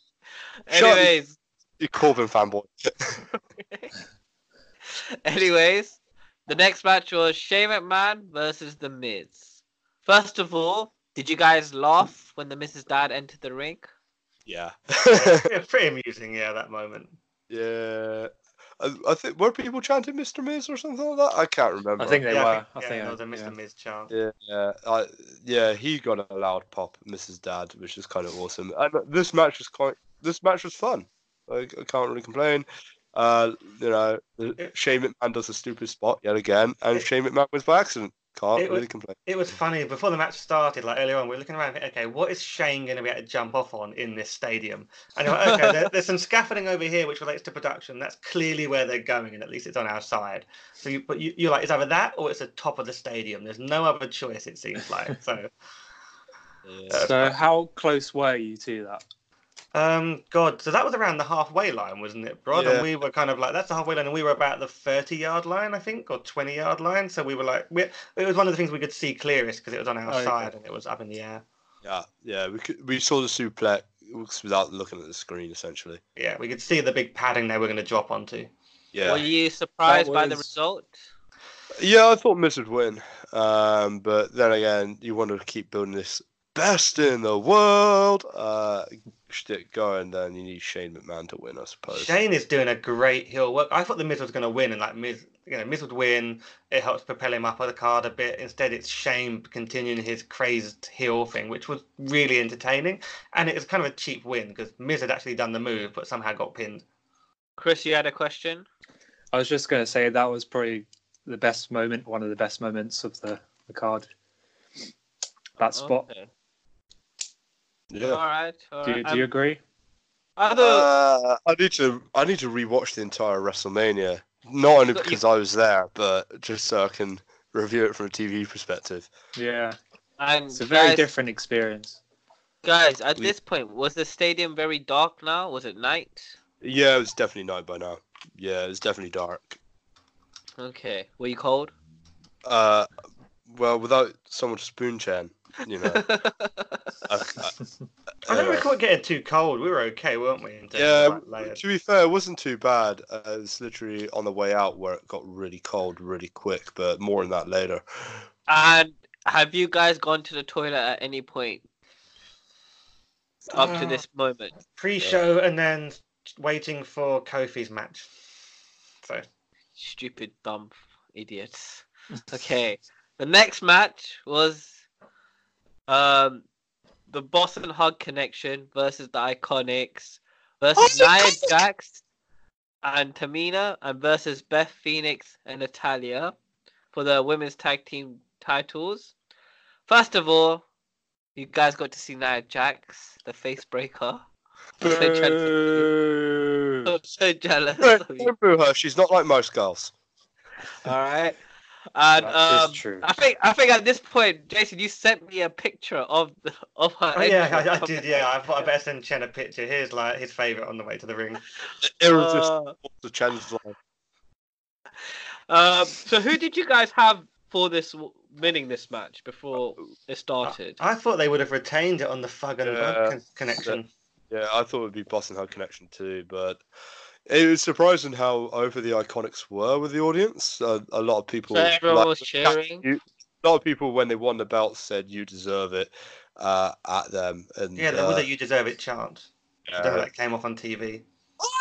Shut. Anyways, you Corbin fanboy. anyways, the next match was Shane McMahon versus The Miz. First of all, did you guys laugh when the Miz's dad entered the ring? yeah. yeah, *laughs* pretty amusing. Yeah, that moment. yeah. I, I think were people chanting Mr. Miz or something like that? I can't remember. I think they yeah, were. I think, I yeah, think there was a Mr. yeah. Miz chant. Yeah, yeah, I, yeah. He got a loud pop, Miz's Dad, which is kind of awesome. And this match was quite. This match was fun. I, I can't really complain. Uh, you know, Shame It- Shane McMahon does a stupid spot yet again, and Shame It- Shane McMahon was by accident. Can't It was- complain. It was funny before the match started. Like earlier on, we were looking around. Okay, what is Shane going to be able to jump off on in this stadium? And you're like, okay, there, there's some scaffolding over here which relates to production. That's clearly where they're going, and at least it's on our side. So, you, but you, you're like, it's either that or it's the top of the stadium. There's no other choice. It seems like. So, *laughs* Yeah. Uh, so, how close were you to that? Um, God, so that was around the halfway line, wasn't it, Rod? Yeah. And we were kind of like, that's the halfway line, and we were about the 30 yard line, I think, or 20 yard line. So we were like, we, it was one of the things we could see clearest because it was on our Oh, okay. side and it was up in the air. Yeah, yeah. We could, we saw the suplex without looking at the screen, essentially. Yeah, we could see the big padding they were going to drop onto. Yeah. Were you surprised by the result? Yeah, I thought Miz would win. Um, but then again, you want to keep building this best in the world uh, shtick going, then you need Shane McMahon to win, I suppose. Shane is doing a great heel work. I thought the Miz was going to win, and like Miz, you know, Miz would win. It helps propel him up on the card a bit. Instead, it's Shane continuing his crazed heel thing, which was really entertaining. And it was kind of a cheap win because Miz had actually done the move, but somehow got pinned. Chris, you had a question? I was just going to say that was probably the best moment, one of the best moments of the, the card. That oh, spot. Okay. Yeah. All right. All Do, right. you, do you agree? other, Uh, I need to I need to rewatch the entire WrestleMania. Not only because I was there, but just so I can review it from a TV perspective. Yeah. and It's a very guys, different experience. Guys, at We- this point, was the stadium very dark now? Was it night? Yeah, it was definitely night by now. Yeah, it was definitely dark. Okay. Were you cold? Uh, well, without someone to spoon Chen, you know. I, I, *laughs* I don't anyway. recall getting too cold. We were okay, weren't we? in Yeah, to be fair, it wasn't too bad. Uh, it was literally on the way out where it got really cold really quick, but more on that later. And have you guys gone to the toilet at any point up to Uh, this moment? pre-show and then waiting for Kofi's match. So Stupid, dumb idiots. Okay. the next match was um the Boss 'n' Hug Connection versus the Iconics versus Oh, Nia Iconic! Jax and Tamina and versus Beth Phoenix and Natalya for the women's tag team titles. First of all, you guys got to see Nia Jax, the face breaker. I'm so jealous. Boo. I'm so jealous Don't of you. don't boo her. She's not like most girls. All right. And That is um, true. I think I think at this point, Jason, you sent me a picture of the of her. oh, yeah. I, I *laughs* did. Yeah, I thought I better send Chen a picture. Here's like his favorite on the way to the ring. Irresistible Uh, to Chen's line. um, so who did you guys have for this winning this match before it started? I thought they would have retained it on the Fug and Yeah, con- connection. Yeah, I thought it would be Boss 'n' Hug Connection too, but it was surprising how over the Iconics were with the audience. Uh, a lot of people, So everyone like, was cheering. You, a lot of people when they won the belt said you deserve it uh, at them, and Yeah, there uh, was a "You deserve it" chant. I uh, that came off on TV.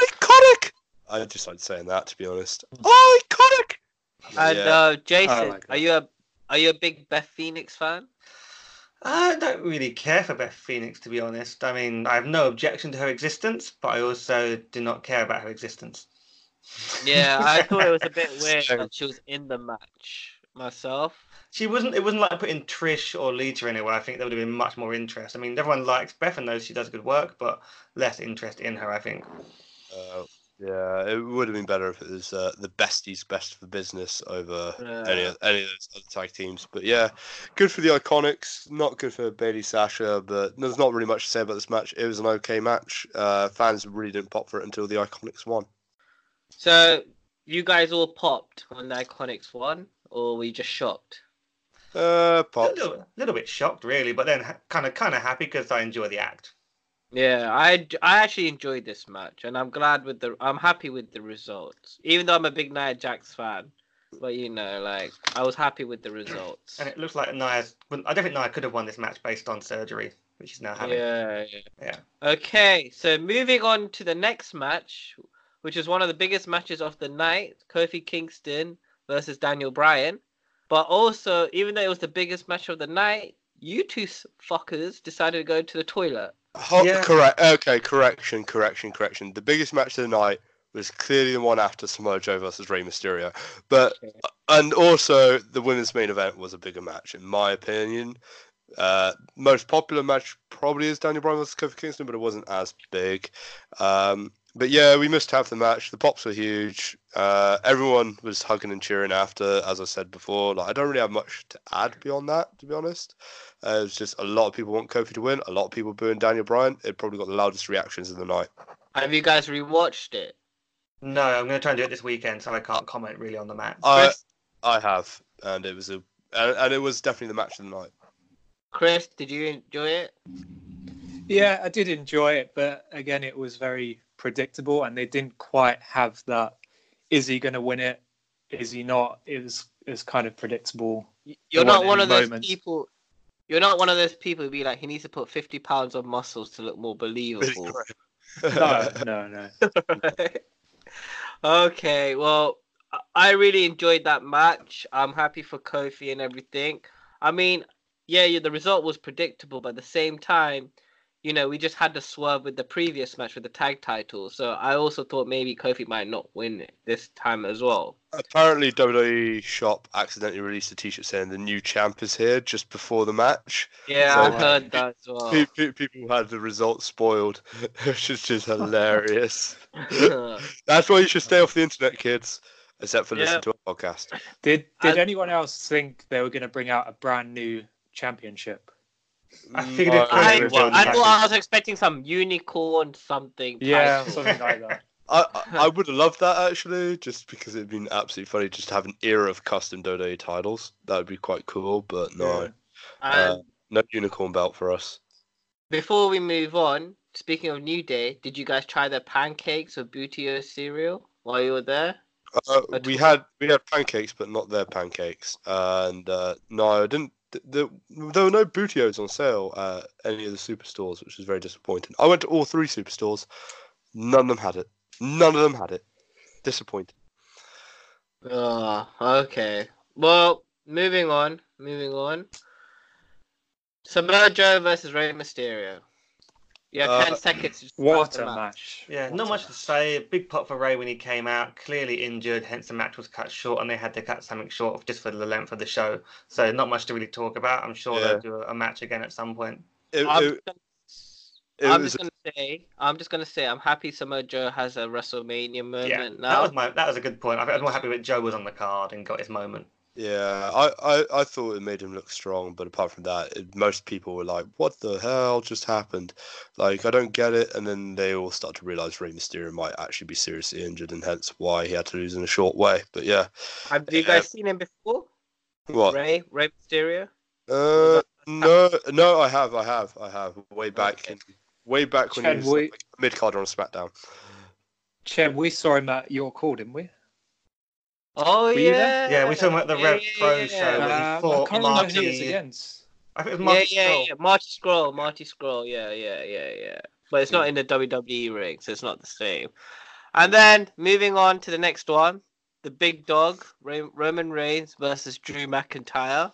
iconic. I just like saying that to be honest. Iconic. And yeah. uh, Jason, Oh are you a are you a big Beth Phoenix fan? I don't really care for Beth Phoenix, to be honest. I mean, I have no objection to her existence, but I also do not care about her existence. Yeah, I thought it was a bit *laughs* weird Same. that she was in the match myself. She wasn't. It wasn't like putting Trish or Lita anywhere. I think there would have been much more interest. I mean, everyone likes Beth and knows she does good work, but less interest in her. I think. Uh, yeah, it would have been better if it was uh, the besties best for business over any Yeah. of, any of those other tag teams. But yeah, good for the Iconics. Not good for Bayley Sasha, but there's not really much to say about this match. It was an okay match. Uh, fans really didn't pop for it until the Iconics won. So you guys all popped when the Iconics won, or were you just shocked? Uh, popped. A little, little bit shocked, really, but then kind of kind of happy because I enjoy the act. Yeah, I, I actually enjoyed this match, and I'm glad with the I'm happy with the results. Even though I'm a big Nia Jax fan, but you know, like I was happy with the results. And it looks like Nia's. well, I don't think Nia could have won this match based on surgery, which she's now having. Yeah, yeah. Yeah. Okay, so moving on to the next match, which is one of the biggest matches of the night: Kofi Kingston versus Daniel Bryan. But also, even though it was the biggest match of the night, you two fuckers decided to go to the toilet. Ho- Yeah. Correct. Okay, correction, correction, correction. The biggest match of the night was clearly the one after Samoa Joe versus Rey Mysterio. But Okay. and also the women's main event was a bigger match in my opinion. Uh, most popular match probably is Daniel Bryan versus Kofi Kingston, but it wasn't as big. Um, but yeah, we must have the match. The pops were huge. Uh, everyone was hugging and cheering after, as I said before. Like I don't really have much to add beyond that, to be honest. Uh, it's just a lot of people want Kofi to win. A lot of people booing Daniel Bryan. It probably got the loudest reactions of the night. Have you guys rewatched it? No, I'm going to try and do it this weekend, so I can't comment really on the match. I Chris, I have, and it was a and, and it was definitely the match of the night. Chris, did you enjoy it? Yeah, I did enjoy it, but again, it was very predictable, and they didn't quite have that. Is he going to win it? Is he not? It was it was kind of predictable. You're not one of those moments. people. You're not one of those people who be like, he needs to put 50 pounds of muscles to look more believable. *laughs* No, no, no. *laughs* okay, well, I- I really enjoyed that match. I'm happy for Kofi and everything. I mean, yeah, yeah, the result was predictable, but at the same time, you know, we just had the swerve with the previous match with the tag title. So I also thought maybe Kofi might not win it this time as well. Apparently, WWE Shop accidentally released a T-shirt saying the new champ is here just before the match. Yeah, So, I heard that as well. Pe- pe- People had the results spoiled, *laughs* which is just hilarious. *laughs* That's why you should stay off the internet, kids, except for listening to a podcast. Did did I- anyone else think they were going to bring out a brand new championship? I figured it I, Kofi I won. thought I was expecting some unicorn something. Yeah, title. something like that. *laughs* I, I, I would have loved that actually, just because it'd been absolutely funny just to have an era of custom WWE titles. That would be quite cool, but no, Yeah. And uh, no unicorn belt for us. before we move on, speaking of New Day, did you guys try the pancakes or Booty-O cereal while you were there? Uh, we had we had pancakes, but not their pancakes. And uh, no, I didn't. Th- There, were no Booty-O's on sale at any of the superstores, which was very disappointing. I went to all three superstores. None of them had it. None of them had it. Disappointing. Oh, okay. Well, moving on. Moving on. Samoa Joe versus Rey Mysterio. Yeah, Uh, ten seconds. What a the match! Yeah, What not a much to say. Big pop for Rey when he came out, clearly injured, hence the match was cut short, and they had to cut something short just for the length of the show. So not much to really talk about. I'm sure Yeah. they'll do a, a match again at some point. It, I'm, it, just gonna, it I'm was just gonna say, I'm just gonna say, I'm happy Samoa Joe has a WrestleMania moment Yeah, that now. was my that was a good point. I was more happy with Joe was on the card and got his moment. Yeah, I, I, I thought it made him look strong, but apart from that, it, most people were like, "What the hell just happened?" Like, I don't get it. And then they all start to realize Rey Mysterio might actually be seriously injured, and hence why he had to lose in a short way. But yeah, Have you uh, guys seen him before? what? Rey, Rey Mysterio. Uh, no, no, I have, I have, I have. Way back Okay. in, way back when Chad, he was we- mid card on SmackDown. Chem, we saw him at York Hall, didn't we? Oh Were yeah. there? Yeah, We're talking about the Yeah, Rev yeah, Pro yeah, show yeah. where he Um, I fought can't remember who Marty- it's against. I think it was Yeah, Marty yeah, Scurll. yeah. Marty Scurll, Marty Scurll. Yeah, yeah, yeah, yeah. But it's not in the WWE ring, so it's not the same. And then moving on to the next one, the big dog, Roman Reigns versus Drew McIntyre.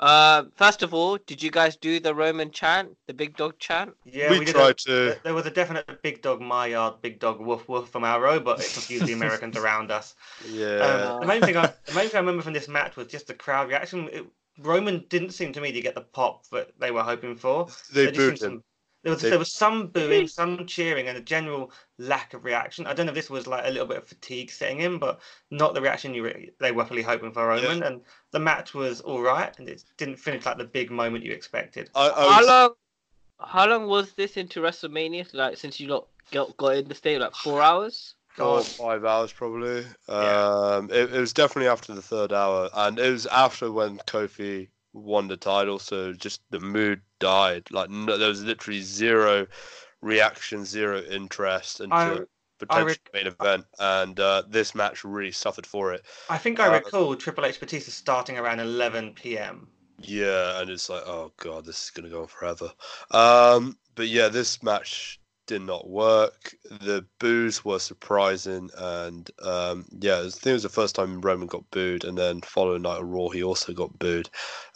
Uh, first of all, did you guys do the Roman chant, the big dog chant? Yeah, we, we, did. tried A, to. there was a definite big dog my yard, big dog woof woof from our row, but it confused the Americans *laughs* around us. Yeah, Um, the main thing I the main thing I remember from this match was just the crowd reaction. It, Roman didn't seem to me to get the pop that they were hoping for. they There just booed him. some- There was They- there was some booing, some cheering, and a general lack of reaction. I don't know if this was like a little bit of fatigue setting in, but not the reaction you re- they were fully hoping for Roman. And the match was all right, and it didn't finish like the big moment you expected. I, I How long? How long was this into WrestleMania? Like since you lot got, got in the state, like four hours. four or God. five hours probably. Yeah. Um, it, it was definitely after the third hour, and it was after when Kofi won the title. So just the mood died. Like no, there was literally zero reaction, zero interest into I- potential rec- main event, and uh, this match really suffered for it. I think I Uh, recall Triple H Batista starting around 11 p.m. Yeah, and it's like, oh god, this is gonna go on forever. Um, but yeah, this match did not work. The boos were surprising, and um, yeah, I think it was the first time Roman got booed, and then following night of Raw, he also got booed,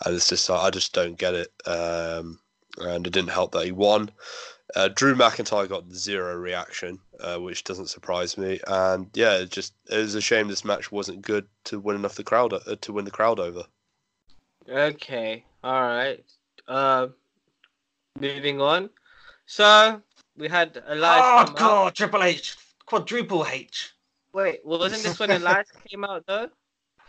and it's just I just don't get it. Um, and it didn't help that he won. Uh, Drew McIntyre got zero reaction, uh, which doesn't surprise me. And yeah, it just it was a shame this match wasn't good to win enough the crowd uh, to win the crowd over. Okay, all right. Um, moving on. So we had Elias. Oh come out. God, Triple H, quadruple H. Wait, wasn't this when Elias *laughs* came out though?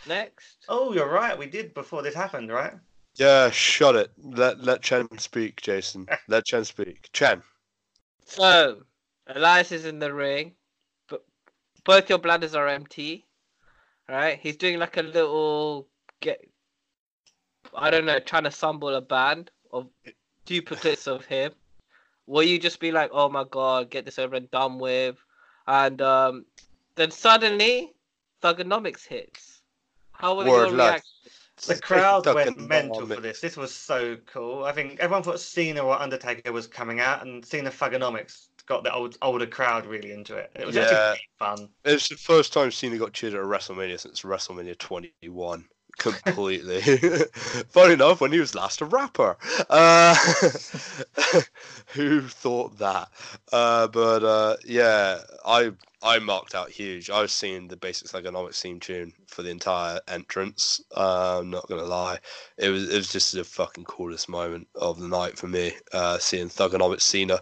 Next. Oh, you're right. We did before this happened, right? Yeah, shut it. Let let Chen speak, Jason. *laughs* Let Chen speak. Chen. So Elias is in the ring, but both your bladders are empty. Right? He's doing like a little get. I don't know, trying to assemble a band of duplicates of him. Will you just be like, "Oh my god, get this over and done with," and um, then suddenly, Thuganomics hits. How were Word, your lad. reactions? The crowd went mental for this. This was so cool. I think everyone thought Cena or Undertaker was coming out, and Cena Thuganomics got the old older crowd really into it. It was Yeah. actually really fun. It's the first time Cena got cheered at a WrestleMania since WrestleMania 21. Completely. *laughs* Funny enough, when he was last a rapper. Uh, *laughs* who thought that? Uh, but uh, yeah, I I marked out huge. I was seeing the Basic Thuganomics theme tune for the entire entrance. Uh, I'm not gonna lie, it was it was just the fucking coolest moment of the night for me. Uh, seeing Thuganomics Cena,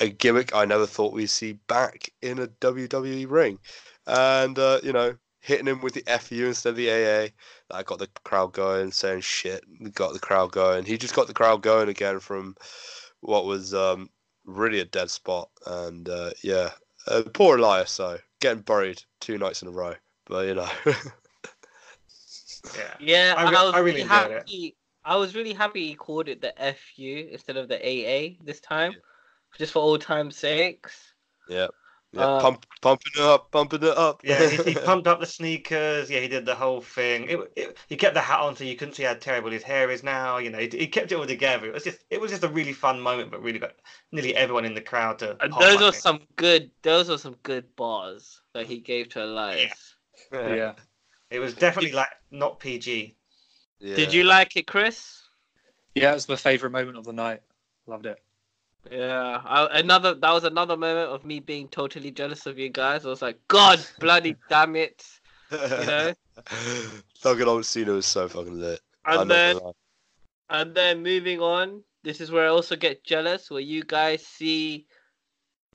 a gimmick I never thought we'd see back in a WWE ring and uh, you know hitting him with the fu instead of the aa that got the crowd going saying shit we got the crowd going he just got the crowd going again from what was um, really a dead spot and uh, yeah uh, poor elias though getting buried two nights in a row but you know Yeah. Yeah, I re- I was I really really enjoyed it. happy. I was really happy he called it the FU instead of the AA this time. just for old time's sakes. Yeah. Yeah, Uh, pump, pumping it up, pumping it up. Yeah, he, he *laughs* pumped up the sneakers. Yeah, he did the whole thing. It, it, he kept the hat on so you couldn't see how terrible his hair is now. You know, he, he kept it all together. It was just, it was just a really fun moment, but really got nearly everyone in the crowd to. And pop, those I are some good. Those are some good bars that he gave to Elias. Yeah. Yeah. It was definitely like not PG. Yeah. Did you like it, Chris? Yeah, it was my favorite moment of the night. Loved it. Yeah, I, another that was another moment of me being totally jealous of you guys. I was like, God, bloody damn it, you know. *laughs* Fucking old Cena was so fucking lit. I'm And then and then moving on, this is where I also get jealous, where you guys see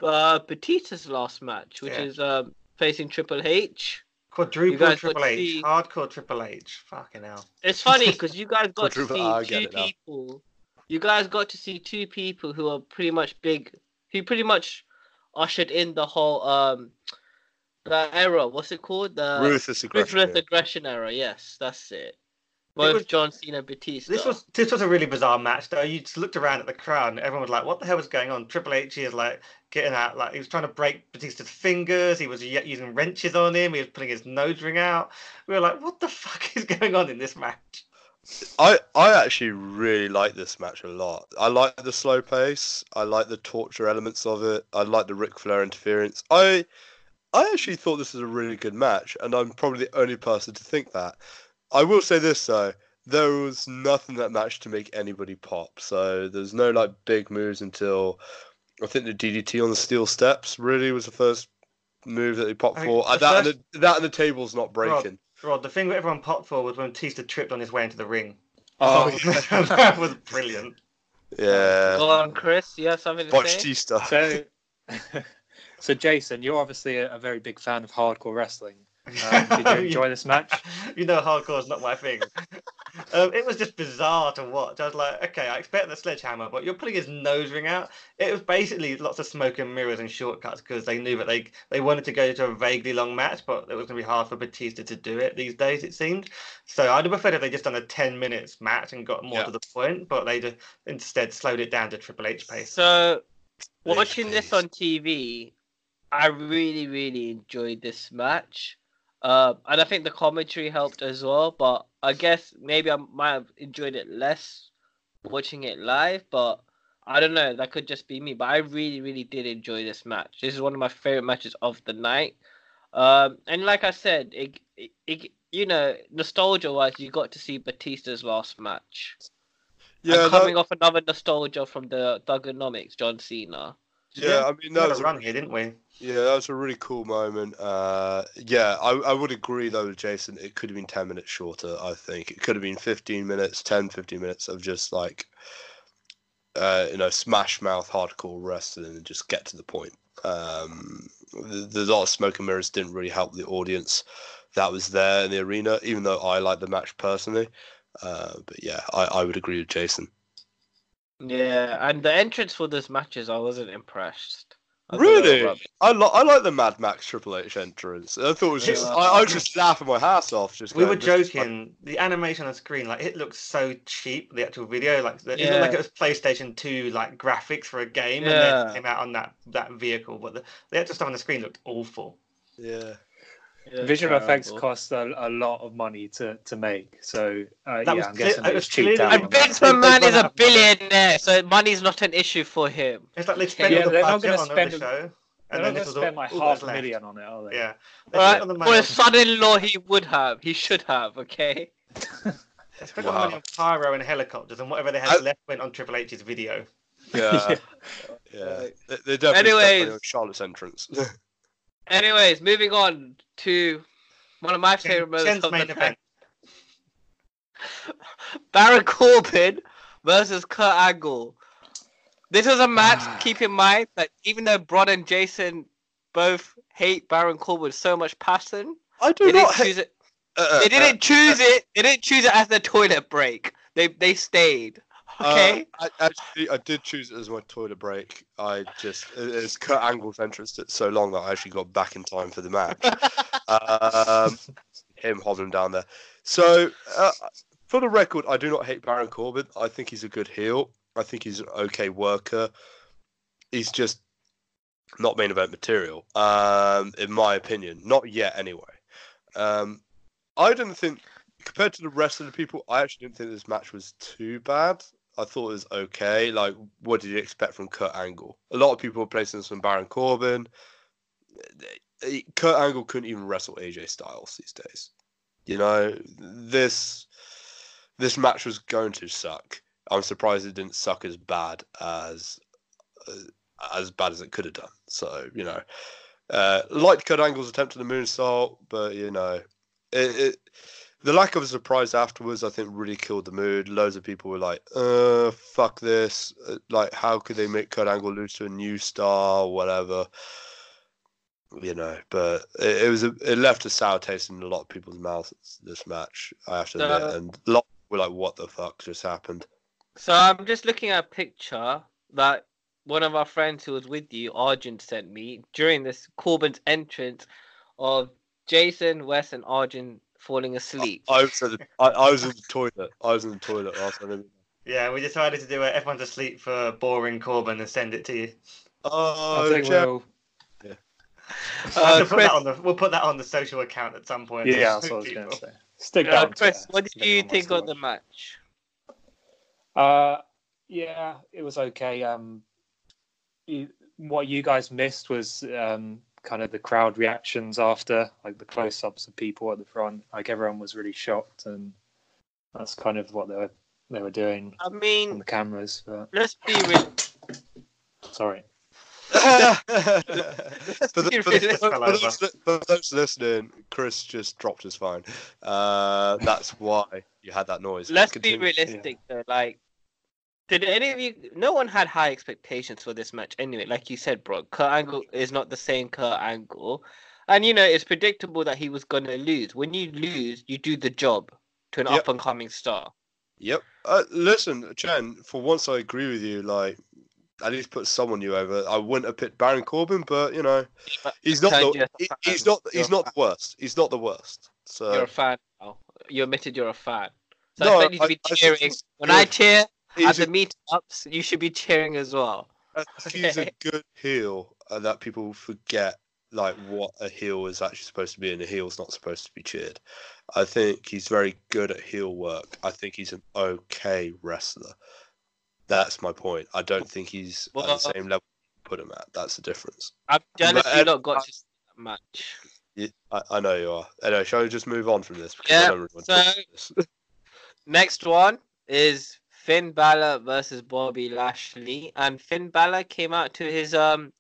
uh Batista's last match, which Yeah. is um facing Triple H. Quadruple Triple H. see- Hardcore Triple H. Fucking hell. It's funny *laughs* because you guys got to Quadruple see two people. You guys got to see two people who are pretty much big, who pretty much ushered in the whole um the era. What's it called? The Ruthless aggression. Ruthless aggression era. Yes, that's it. Both was- John Cena and Batista. This was this was a really bizarre match though. You just looked around at the crowd and everyone was like, "What the hell was going on?" Triple H is like getting out, like he was trying to break Batista's fingers. He was using wrenches on him. He was putting his nose ring out. We were like, "What the fuck *laughs* is going on in this match?" I I actually really like this match a lot. I like the slow pace. I like the torture elements of it. I like the Ric Flair interference. I I actually thought this was a really good match, and I'm probably the only person to think that. I will say this though, there was nothing that match to make anybody pop. So there's no like big moves until I think the DDT on the steel steps really was the first move that they popped I think for. that, first- and the, that and the table's not Rob. Breaking. Rod, the thing that everyone popped for was when Batista tripped on his way into the ring. Oh, *laughs* that was brilliant. Yeah. Go on, um, Chris. You have something to Botch say? stuff. so, *laughs* so Jason, you're obviously a, a very big fan of hardcore wrestling. Um, did you *laughs* enjoy this match? *laughs* you know, hardcore is not my thing. *laughs* um, it was just bizarre to watch. I was like, okay, I expect the sledgehammer, but you're putting his nose ring out. It was basically lots of smoke and mirrors and shortcuts because they knew that they they wanted to go to a vaguely long match, but it was going to be hard for Batista to do it these days. It seemed. So I'd have preferred if they just done a ten minutes match and got more Yeah. to the point, but they just instead slowed it down to Triple H pace. So, watching this pace. on TV, I really, really enjoyed this match. Uh, and I think the commentary helped as well. But I guess maybe I might have enjoyed it less watching it live. But I don't know. That could just be me. But I really, really did enjoy this match. This is one of my favorite matches of the night. Um, and like I said, it, it, it you know, nostalgia wise, you got to see Batista's last match. Yeah, and that- coming off another nostalgia from the Thuganomics, John Cena. Yeah. I mean, that was a a, run here, didn't we? yeah, that was a really cool moment. Uh, yeah, I, I would agree though with Jason. It could have been ten minutes shorter. I think it could have been fifteen minutes, 10, 15 minutes of just like, uh, you know, smash mouth hardcore wrestling and just get to the point. Um, the, the lot of smoke and mirrors didn't really help the audience that was there in the arena, even though I liked the match personally. Uh, but yeah, I, I would agree with Jason. Yeah, and the entrance for this matches, I wasn't impressed. I thought they were Really? I, li- I like the Mad Max Triple H entrance. I thought it was just I, I was just laughing my ass off. Just We going, were "This is like-" joking. The animation on the screen, like it looks so cheap. The actual video, like it looked Yeah. like it was PlayStation Two, like graphics for a game, and then it came out on that that vehicle. But the, the actual stuff on the screen looked awful. yeah. Yeah, Visual effects cost a, a lot of money to, to make, so uh, yeah, was I'm cle- guessing it it was was cheaped clearly- out. And on that. Vince They- they McMahon is a out of money. billionaire, so money's not an issue for him. It's like they spent Yeah, all the they're budget gonna on spend the a- show, They're and not then going this to was all, spend like all half a million on it, are they? Yeah, they All right, the for money a son-in-law, he would have. He should have. Okay. they spent all the money Wow. on pyro and helicopters, and whatever they had I- left went on Triple H's video. Yeah. *laughs* yeah. They, they definitely spent money Anyways. on Charlotte's entrance. *laughs* Anyways, moving on to one of my favorite moments of the event. *laughs* Baron Corbin versus Kurt Angle. This was a match. Ah. keep in mind that even though Bron and Jason both hate Baron Corbin with so much passion, I do they didn't not. hate- choose it. uh, They uh, didn't choose it. They didn't choose it as their toilet break. They they stayed. Uh, *laughs* Okay. I, actually, I did choose it as my toilet break. I just it's Kurt Angle's entrance took so long that I actually got back in time for the match. *laughs* um, him hobbling down there. So, uh, for the record, I do not hate Baron Corbin. I think he's a good heel. I think he's an okay worker. he's just not main event material, um, in my opinion. Not yet, anyway. Um, I didn't think, compared to the rest of the people, I actually didn't think this match was too bad. I thought it was okay. Like, what did you expect from Kurt Angle? A lot of people were placing on Baron Corbin. Kurt Angle couldn't even wrestle AJ Styles these days. You know, this this match was going to suck. I'm surprised it didn't suck as bad as uh, as bad as it could have done. So you know, uh, liked Kurt Angle's attempt at the moonsault, but you know, it, it, the lack of a surprise afterwards, I think, really killed the mood. Loads of people were like, "Uh, fuck this! Uh, Like, how could they make Kurt Angle lose to a new star, or whatever?" You know, but it, it was a, it left a sour taste in a lot of people's mouths. This match, I have to admit, Uh, and a lot were like, "What the fuck just happened?" So I'm just looking at a picture that one of our friends who was with you, Arjun, sent me during this Corbin's entrance of Jason, Wes, and Arjun falling asleep. I was, at the, I, I was in the toilet. I was in the toilet last night. Yeah, we decided to do it. Everyone's asleep for boring Corbin and send it to you. Oh, think Jeff. we'll. We'll, Uh, put Chris, that on the, we'll put that on the social account at some point. Yeah, that's *laughs* what I was going to say. Stick uh, that Chris, what did you it on my think of the match? Uh, yeah, it was okay. Um, you, what you guys missed was um, kind of the crowd reactions after, like the close-ups of people at the front. Like everyone was really shocked, and that's kind of what they were they were doing I on mean, the cameras. But let's be real. sorry, *laughs* for, the, for, the, Just for, those, for those listening, Chris just dropped his phone. Uh, that's why you had that noise. Let's be realistic though. Like, did any of you? No one had high expectations for this match anyway. Like you said, bro, Kurt Angle is not the same Kurt Angle, and you know it's predictable that he was gonna lose. When you lose, you do the job to an Yep. up and coming star. Yep. Uh, listen, Chen. For once, I agree with you. Like, at least put someone new over. I wouldn't have picked Baron Corbin, but you know, he's not. The, he- he's not. He's not the worst. He's not the worst. So You're a fan now. You admitted you're a fan. So No, I expect you to I- be I cheering. he's When I cheer at the meetups, you should be cheering as well. *laughs* he's a good heel, and that people forget like what a heel is actually supposed to be, and a heel's not supposed to be cheered. I think he's very good at heel work. I think he's an okay wrestler. That's my point. I don't think he's at the same level you put him at. That's the difference. I'm jealous you um, Ed- lot got to that match. Yeah, I, I know you are. Anyway, shall we just move on from this? Because Yeah, I don't really want to talk so-. *laughs* Next one is Finn Balor versus Bobby Lashley, and Finn Balor came out to his um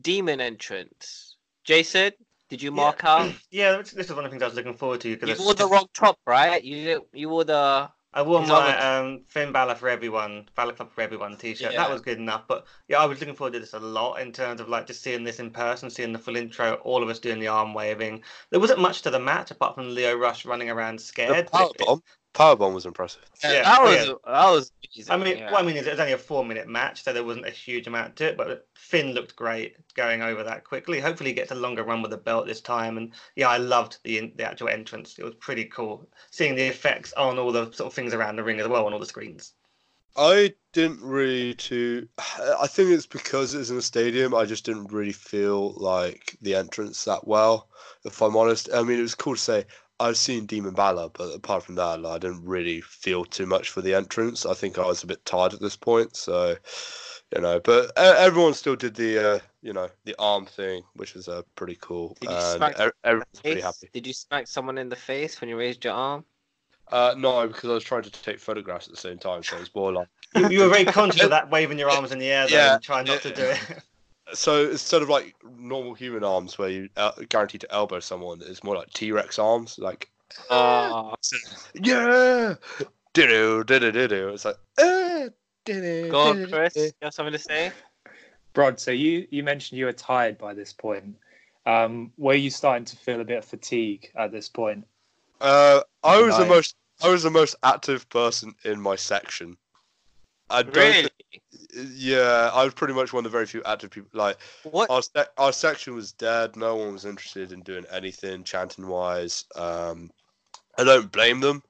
demon entrance. Jason, did you Yeah. mark out? *clears throat* Yeah, this this is one of the things I was looking forward to. You because wore the wrong top, right? You didn't- you wore the I wore His my other- um, Finn Balor for everyone, Balor Club for everyone T-shirt. Yeah. That was good enough. But yeah, I was looking forward to this a lot in terms of like just seeing this in person, seeing the full intro, all of us doing the arm waving. There wasn't much to the match apart from Lio Rush running around The scared. power bomb. Power bomb was impressive. Yeah, that was yeah. that was. Amazing, I mean, yeah. what I mean it was only a four-minute match, so there wasn't a huge amount to it. But Finn looked great going over that quickly. Hopefully, he gets a longer run with the belt this time. And yeah, I loved the the actual entrance. It was pretty cool seeing the effects on all the sort of things around the ring as well on all the screens. I didn't really to. I think it's because it's in a stadium. I just didn't really feel like the entrance that well. If I'm honest, I mean it was cool to say I've seen Demon Balor, but apart from that, like, I didn't really feel too much for the entrance. I think I was a bit tired at this point, so you know. But uh, everyone still did the uh, you know the arm thing, which was uh, pretty cool, Did you and smack everyone's pretty happy. Did you smack someone in the face when you raised your arm? Uh, no, because I was trying to take photographs at the same time, so it's more like. You, you were very conscious of *laughs* that, waving your arms in the air, though, Yeah, and trying not to do it. *laughs* So instead of like normal human arms where you uh, guaranteed to elbow someone, it's more like T Rex arms. Like, Uh, yeah, do do do do do. It's like, uh, do go on, Chris. You have something to say? Brod. So you you mentioned you were tired by this point. Um, were you starting to feel a bit of fatigue at this point? Uh, I was the Nice. most, I was the most active person in my section. I don't. Really? thi- yeah, I was pretty much one of the very few active people. Like What? our sec- our section was dead. No one was interested in doing anything chanting wise. Um, I don't blame them.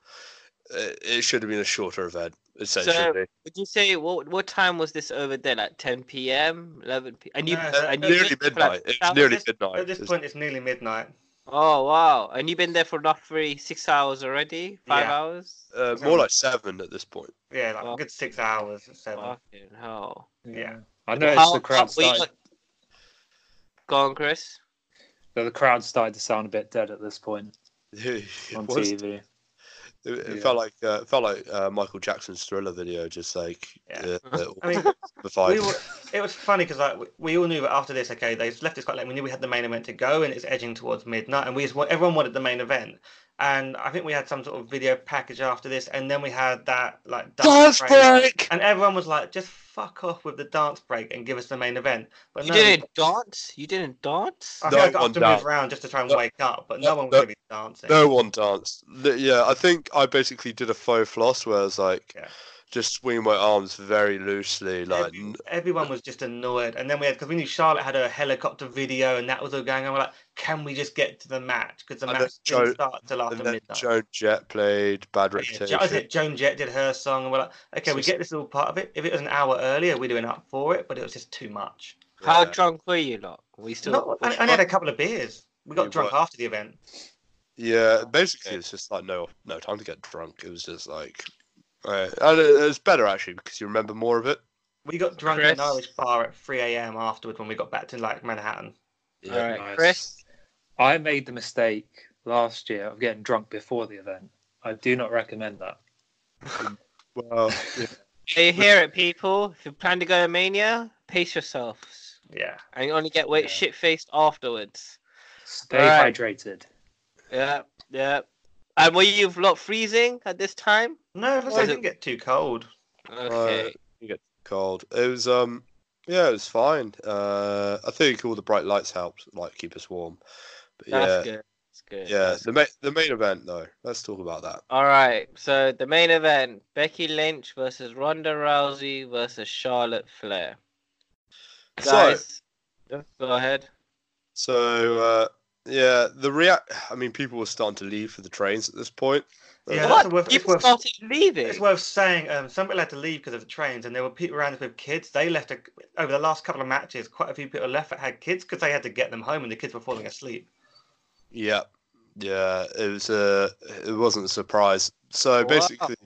It, it should have been a shorter event. essentially. Would you say what what time was this over there? Like 10 p.m., 11 p.m. And you, No, Uh, and you nearly been for, like, midnight. It's nearly this- midnight. At this point, it's nearly midnight. Oh wow! And you've been there for roughly six hours already. Five Yeah. hours. uh, more like seven at this point. Yeah, like Oh. a good six hours, seven. Fucking hell! Yeah. I noticed How- the crowd how- were you- started. Go on, Chris. The the crowd started to sound a bit dead at this point *laughs* on was- TV. It, it Yeah. felt like uh, it felt like uh, Michael Jackson's Thriller video, just like Yeah. uh, *laughs* I mean, the we were, it was funny because like we- we all knew that after this, okay, they left us quite late. We knew we had the main event to go, and it's edging towards midnight, and we just everyone wanted the main event. And I think we had some sort of video package after this, and then we had that like Dance break. break. and everyone was like, just fuck off with the dance break and give us the main event. But You no, didn't dance. You didn't dance. I think I No got one up to move around just to try and No- wake up, but no- no one was no- really dancing. No one danced. Yeah, I think I basically did a faux floss where I was like, Yeah. Just swinging my arms very loosely, like Every- everyone was just annoyed, and then we had because we knew Charlotte had a helicopter video, and that was all going on. We're like, can we just get to the match? Because the And match then didn't start till after and then midnight. Joan Jett played Bad Yeah, Reputation. Jo- I said Joan Jett did her song, and we're like, okay, we get this little part of it. If it was an hour earlier, we're doing up for it, but it was just too much. How drunk were you lot? Were you still? No, I, I only had a couple of beers. We got You drunk were- after the event. Yeah, Oh, basically okay. it's just like no, no time to get drunk. It was just like, uh, and it's better actually because you remember more of it. We got drunk at an Irish bar at 3 a.m. afterwards when we got back to like Manhattan. Yeah. All right, Nice. Chris. I made the mistake last year of getting drunk before the event. I do not recommend that. *laughs* Well, yeah. You hear it, people. If you plan to go to Mania, pace yourselves, Yeah. and you only get wet Yeah. shit faced afterwards. Stay Alright. hydrated. Yeah, yeah. And were you lot freezing at this time? No, Was I didn't get too cold. Okay. you get cold. It was um, yeah, it was fine. Uh, I think all the bright lights helped, like keep us warm. But That's yeah, good. That's good. yeah. The main the main event though. Let's talk about that. All right. So the main event: Becky Lynch versus Ronda Rousey versus Charlotte Flair. So- Guys, go ahead. So uh, yeah, the react. I mean, people were starting to leave for the trains at this point. Yeah, Uh, what? worth- it's People worth- started leaving. It's worth saying um, some people had to leave because of the trains, and there were people around us with kids. They left a, over the last couple of matches. Quite a few people left that had kids because they had to get them home, and the kids were falling asleep. Yeah, yeah. It was a. It wasn't a surprise. So Wow. basically,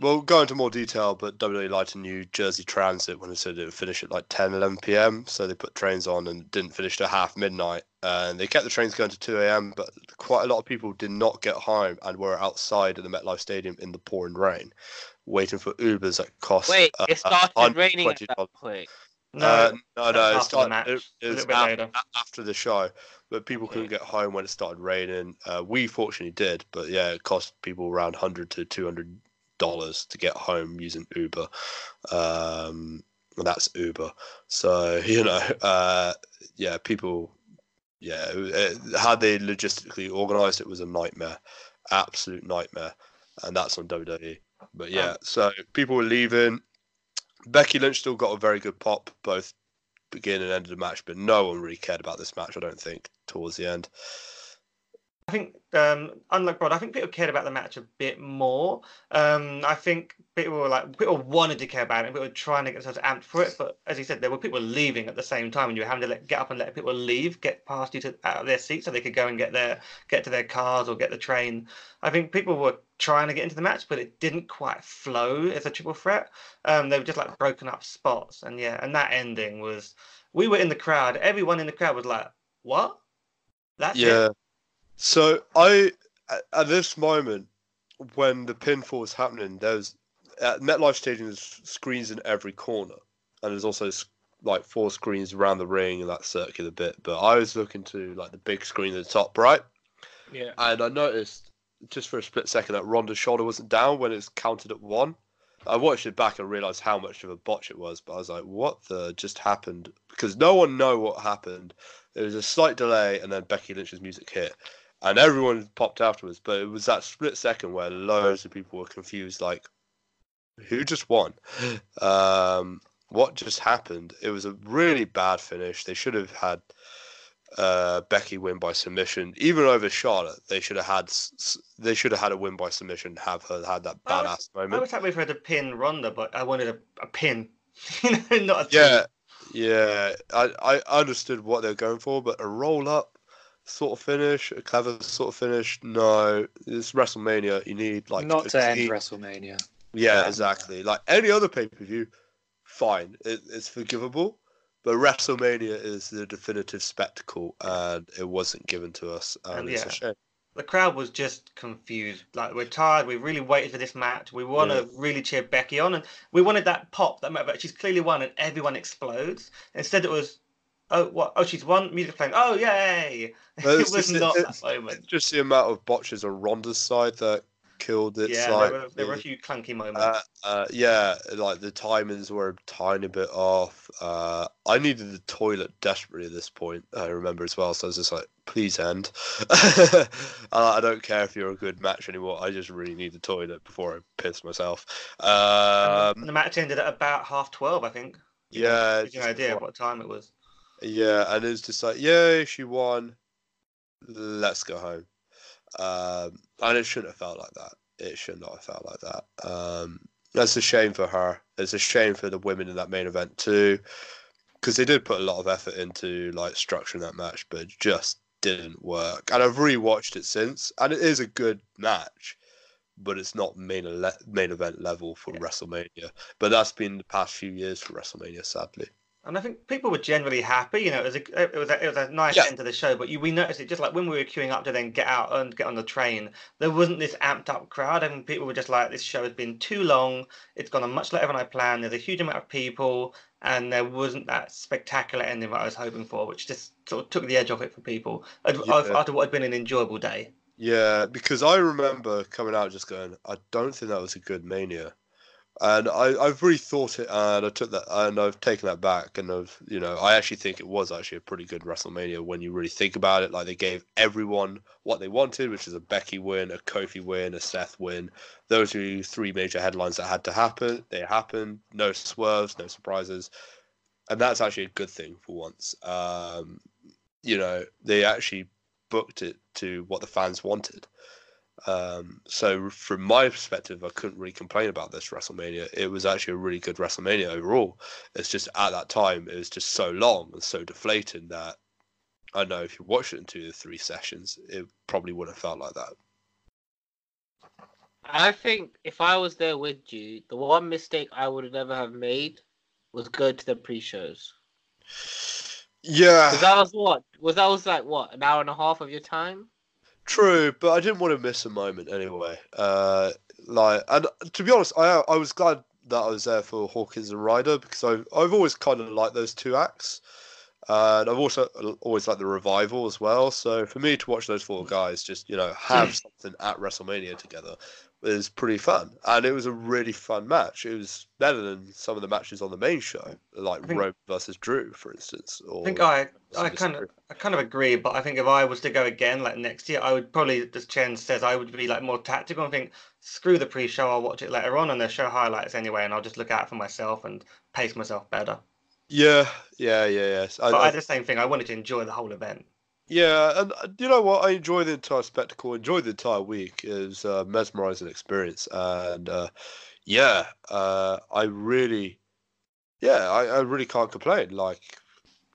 we'll go into more detail. But WWE lied to New Jersey Transit when they said it would finish at like 10, 11 p.m. So they put trains on and didn't finish till half midnight. And they kept the trains going to 2 a.m. But quite a lot of people did not get home and were outside of the MetLife Stadium in the pouring rain, waiting for Ubers that cost. Wait, uh, it started raining at $120. that point. No, uh, no, no, that's it, after the started, it, it was bit after, later. after the show, but people couldn't get home when it started raining. Uh, we fortunately did, but yeah, it cost people around hundred to two hundred dollars to get home using Uber. Um, and that's Uber. So *laughs* you know, uh, yeah, people, yeah, it, it, how they logistically organized it was a nightmare, absolute nightmare, and that's on WWE. But yeah, Um, so people were leaving. Becky Lynch still got a very good pop, both begin and end of the match, but no one really cared about this match, I don't think, towards the end. I think, um, unlike Rod, I think people cared about the match a bit more. Um, I think people were like, people wanted to care about it, and people were trying to get themselves amped for it. But as you said, there were people leaving at the same time, and you were having to let, get up and let people leave, get past you to out of their seats, so they could go and get their get to their cars or get the train. I think people were trying to get into the match, but it didn't quite flow as a triple threat. Um, they were just like broken up spots, and yeah, and that ending was. We were in the crowd. Everyone in the crowd was like, "What? That's it." So I, at, at this moment, when the pinfall was happening, there's at MetLife Stadium there's screens in every corner, and there's also like four screens around the ring and that circular bit. But I was looking to like the big screen at the top right, Yeah. and I noticed just for a split second that Ronda's shoulder wasn't down when it's counted at one. I watched it back and realized how much of a botch it was, but I was like, "What the just happened?" Because no one know what happened. There was a slight delay, and then Becky Lynch's music hit, and everyone popped afterwards. But it was that split second where loads of people were confused, like, "Who just won? Um, what just happened?" It was a really bad finish. They should have had uh, Becky win by submission, even over Charlotte. They should have had they should have had a win by submission. Have her had that I was- badass I moment. was happy for her to pin Ronda, but I wanted a, a pin. *laughs* you know, not a. Yeah, yeah. I I understood what they're going for, but a roll up sort of finish, a clever sort of finish. No, it's WrestleMania. You need like Not to end WrestleMania. Yeah, exactly. Like any other pay per view, fine, it, it's forgivable. But WrestleMania is the definitive spectacle, and it wasn't given to us, and, And it's yeah. a shame. the crowd was just confused. Like we're tired. We really waited for this match. We want to really cheer Becky on, and we wanted that pop. That moment, she's clearly won, and everyone explodes. Instead, it was, oh what? Oh, she's won. Music playing. Oh yay! Well, it was just- not that moment. Just the amount of botches on Ronda's side that killed it. Yeah, there were, there were a few clunky moments. Uh, uh, yeah, like the timings were a tiny bit off. Uh, I needed the toilet desperately at this point. I remember as well, so I was just like, "Please end." *laughs* I don't care if you're a good match anymore. I just really need the toilet before I piss myself. The- Um, the match ended at about half twelve, I think. Yeah, you just idea what time it was. Yeah, and it's just like, yay, she won. Let's go home. Um, and it shouldn't have felt like that. It should not have felt like that. Um, that's a shame for her. It's a shame for the women in that main event too, because they did put a lot of effort into like structuring that match, but it just didn't work. And I've rewatched it since, and it is a good match, but it's not main ele- main event level for Yeah. WrestleMania. But that's been the past few years for WrestleMania, sadly. And I think people were generally happy. You know, it was a it was a, it was a nice Yeah. end to the show. But you, we noticed it just like when we were queuing up to then get out and get on the train. There wasn't this amped up crowd. I mean, people were just like, "This show has been too long. It's gone on much later than I planned. There's a huge amount of people, and there wasn't that spectacular ending that I was hoping for, which just sort of took the edge off it for people Yeah. after what had been an enjoyable day." Yeah, because I remember coming out just going, I don't think that was a good Mania, and I I've rethought it and I took that and I've taken that back and I've you know I actually think it was actually a pretty good WrestleMania when you really think about it. Like they gave everyone what they wanted, which is a Becky win, a Kofi win, a Seth win. Those are three major headlines that had to happen. They happened. No swerves, no surprises, and that's actually a good thing for once. Um, you know, they actually booked it to what the fans wanted. Um, so from my perspective, I couldn't really complain about this WrestleMania. It was actually a really good WrestleMania overall. It's just at that time, it was just so long and so deflating that I know if you watched it in two or three sessions, it probably would have felt like that. I think if I was there with you, the one mistake I would never have made was go to the pre-shows. Yeah, that was what? Was that was like what? An hour and a half of your time? True, but I didn't want to miss a moment anyway. Uh, like, and to be honest, I I was glad that I was there for Hawkins and Ryder because I've I've always kind of liked those two acts, and I've also always liked the revival as well. So for me to watch those four guys just you know have *clears throat* something at WrestleMania together was pretty fun, and it was a really fun match. It was better than some of the matches on the main show, like I think- Roman versus Drew, for instance. Or I think I I kind of I kind of agree, but I think if I was to go again like next year, I would probably, as Chen says, I would be like more tactical and think, screw the pre-show, I'll watch it later on, and they'll show highlights anyway, and I'll just look out for myself and pace myself better. Yeah, yeah, yeah, yes. I, But I I did the same thing. I wanted to enjoy the whole event. Yeah, and uh, you know what? I enjoy the entire spectacle. Enjoy the entire week. It was a mesmerizing experience, and uh, yeah, uh, I really, yeah, I, I really can't complain. Like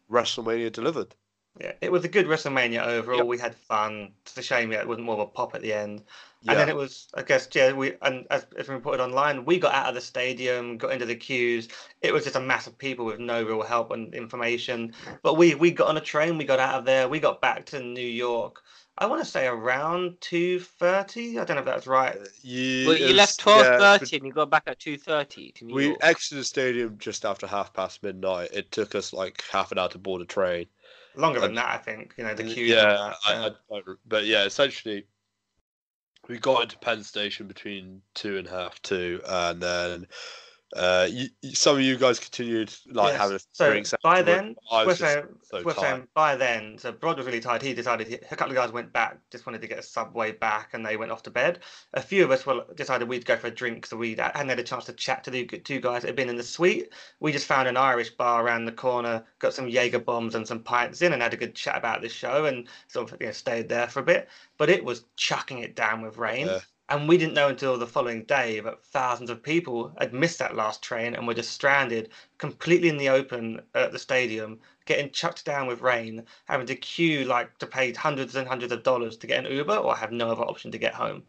WrestleMania delivered. Yeah, it was a good WrestleMania overall. Yep. We had fun. It's a shame yeah, it wasn't more of a pop at the end. Yeah, And then it was, I guess, yeah, we and as, as we reported online, we got out of the stadium, got into the queues. It was just a mass of people with no real help and information. But we we got on a train, we got out of there, we got back to New York. I want to say around two thirty. I don't know if that's right. you, Well, you was- left 12.30 yeah, and you got back at two thirty We York. exited the stadium just after half past midnight. It took us like half an hour to board a train. Longer than that, I think. You know, the queue. queues. Yeah, I, I, but yeah, essentially, we got into Penn Station between two and half two, and then Uh, you, some of you guys continued like Yes. having a so drinks by then, we're saying, so we're saying by then, so Brod was really tired. He decided he, a couple of guys went back, just wanted to get a subway back, and they went off to bed. A few of us well decided we'd go for a drink, so we hadn't had a chance to chat to the two guys that had been in the suite. We just found an Irish bar around the corner, got some Jaeger bombs and some pints in, and had a good chat about this show, and sort of you know, stayed there for a bit. But it was chucking it down with rain. Yeah. And we didn't know until the following day that thousands of people had missed that last train and were just stranded completely in the open at the stadium, getting chucked down with rain, having to queue like to pay hundreds and hundreds of dollars to get an Uber or have no other option to get home.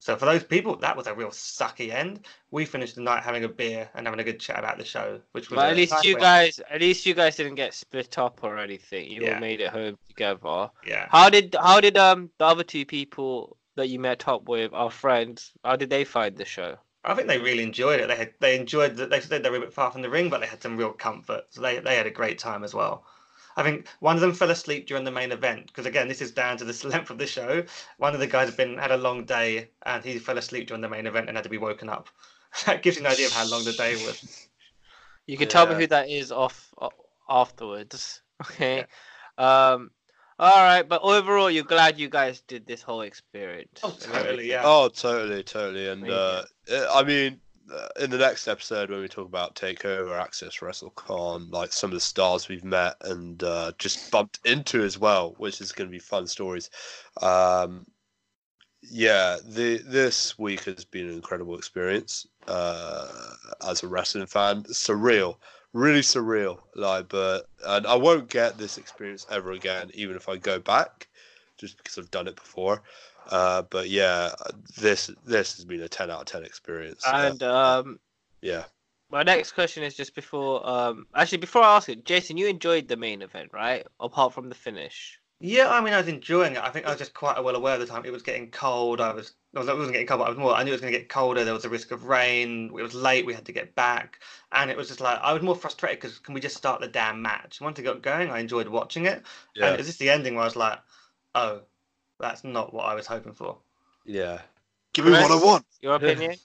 So for those people, that was a real sucky end. We finished the night having a beer and having a good chat about the show, which was at least nice you way- guys, at least you guys didn't get split up or anything. You Yeah. all made it home together. Yeah. How did how did um the other two people that you met up with, our friends, how did they find the show? I think they really enjoyed it. They had they enjoyed that they said they were a bit far from the ring, but they had some real comfort. So they they had a great time as well. I think one of them fell asleep during the main event because again, this is down to the *laughs* length of the show. One of the guys had been had a long day and he fell asleep during the main event and had to be woken up. *laughs* that gives you an idea of how long the day was. You can tell me who that is off afterwards. *laughs* Okay. Um. All right, but overall, you're glad you guys did this whole experience. Oh, totally, yeah. Oh, totally, totally. And uh, I mean, uh, in the next episode when we talk about Takeover, Axxess, WrestleCon, like some of the stars we've met and uh, just bumped into as well, which is going to be fun stories. Um, yeah, the this week has been an incredible experience uh, as a wrestling fan. Surreal, really surreal. Like, but and I won't get this experience ever again, even if I go back, just because I've done it before. Uh, but yeah, this this has been a ten out of ten experience. Uh, And um, yeah, my next question is just before um, actually before I ask it, Jason, you enjoyed the main event, right? Apart from the finish. Yeah, I mean, I was enjoying it. I think I was just quite well aware of the time. It was getting cold. I was, I was- I wasn't getting cold, but I was more. I knew it was going to get colder. There was a risk of rain. It was late. We had to get back, and it was just like I was more frustrated because can we just start the damn match? Once it got going, I enjoyed watching it, and yeah, it was just the ending where I was like, oh, that's not what I was hoping for. yeah. Give me what I want. Your opinion,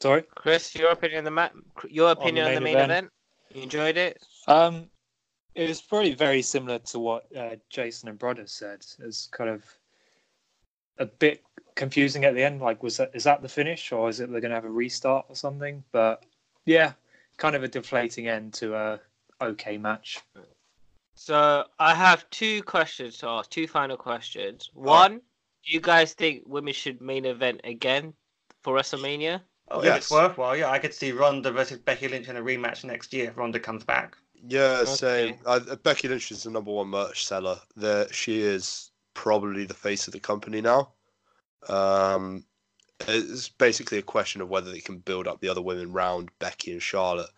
Sorry. Chris? Your opinion on the ma- Your opinion on the main main event? event? You enjoyed it? Um, it was probably very similar to what uh, Jason and Brodder said. It's kind of a bit confusing at the end. Like, was that is that the finish, or is it they're going to have a restart or something? But yeah, kind of a deflating end to a okay match. So I have two questions to ask. Two final questions. One, do you guys think women should main event again for WrestleMania? Oh, if it's worthwhile, yeah, I could see Ronda versus Becky Lynch in a rematch next year if Ronda comes back. Yeah, Okay. same. I, Becky Lynch is the number one merch seller. There, she is probably the face of the company now. Um, it's basically a question of whether they can build up the other women round Becky and Charlotte,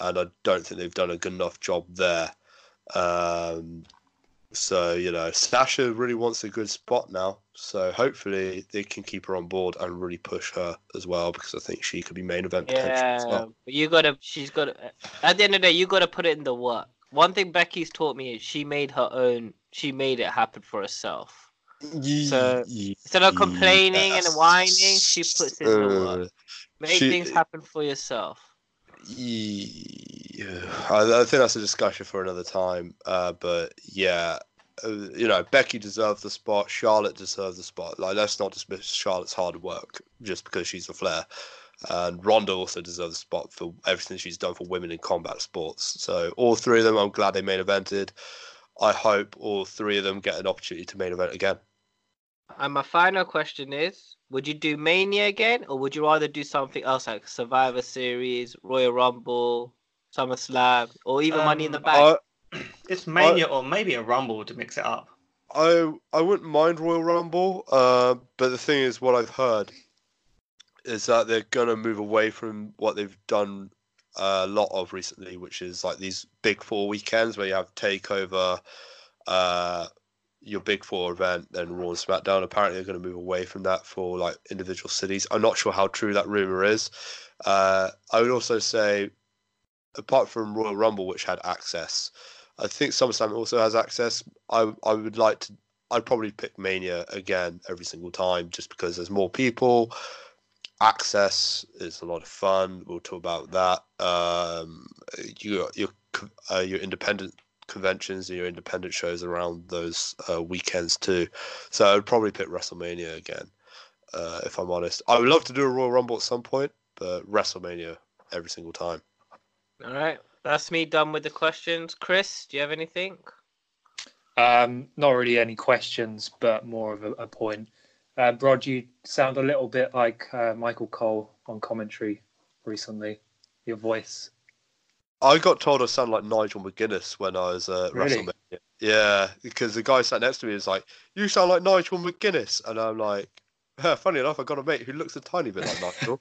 and I don't think they've done a good enough job there. Um, so you know, Sasha really wants a good spot now. So hopefully they can keep her on board and really push her as well because I think she could be main event potential as Yeah, well. but you gotta. She's got. to At the end of the day, you gotta put it in the work. One thing Becky's taught me is she made her own. She made it happen for herself. So, Instead of complaining and whining, she puts it in the work. Make she- things happen for yourself. Yeah, I, I think that's a discussion for another time. Uh, but yeah, uh, you know, Becky deserved the spot. Charlotte deserved the spot. Like, let's not dismiss Charlotte's hard work just because she's a Flair. And Ronda also deserves the spot for everything she's done for women in combat sports. So all three of them, I'm glad they main evented. I hope all three of them get an opportunity to main event again. And my final question is: Would you do Mania again, or would you rather do something else like Survivor Series, Royal Rumble, SummerSlam, or even Money in the Um, Bank? I, It's Mania or maybe a Rumble to mix it up. I I wouldn't mind Royal Rumble, uh, but the thing is, what I've heard is that they're gonna move away from what they've done a lot of recently, which is like these big four weekends where you have Takeover, uh, your big four event, then Raw and SmackDown. Apparently, they're going to move away from that for like individual cities. I'm not sure how true that rumor is. Uh, I would also say, apart from Royal Rumble, which had Axxess, I think SummerSlam also has Axxess. I I would like to. I'd probably pick Mania again every single time, just because there's more people, Axxess is a lot of fun. We'll talk about that. Um, you your uh, your independent conventions and your independent shows around those uh, weekends too. So I'd probably pick WrestleMania again, uh, if I'm honest. I would love to do a Royal Rumble at some point, but WrestleMania every single time. All right, that's me done with the questions. Chris, do you have anything? Um, not really any questions, but more of a, a point. Uh, Rod, you sound a little bit like uh, Michael Cole on commentary recently. Your voice. I got told I sound like Nigel McGuinness when I was uh, Really? WrestleMania. Yeah, because the guy sat next to me was like, "You sound like Nigel McGuinness," and I'm like, *laughs* "Funny enough, I got a mate who looks a tiny bit like Nigel."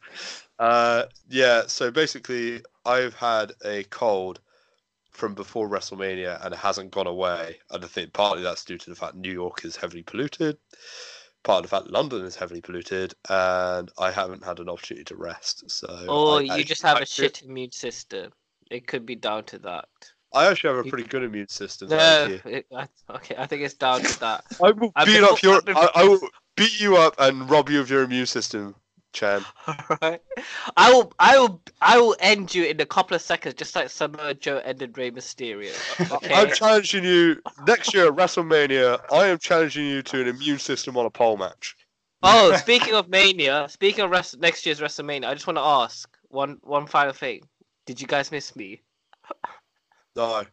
uh, yeah, so basically, I've had a cold from before WrestleMania, and it hasn't gone away. And I think partly that's due to the fact New York is heavily polluted, part of the fact London is heavily polluted, and I haven't had an opportunity to rest. So, Or I- you I- just have I a shit immune system. It could be down to that. I actually have a pretty good immune system. No, it, I, okay, I think it's down to that. *laughs* I will beat up your. I, I will beat you up and rob you of your immune system, Chan. *laughs* Alright. I will I will I will end you in a couple of seconds just like Samoa Joe ended Rey Mysterio. *laughs* Okay. I'm challenging you next year at WrestleMania. I am challenging you to an immune system on a pole match. oh, *laughs* speaking of Mania, speaking of rest, next year's WrestleMania, I just want to ask one one final thing. Did you guys miss me? No,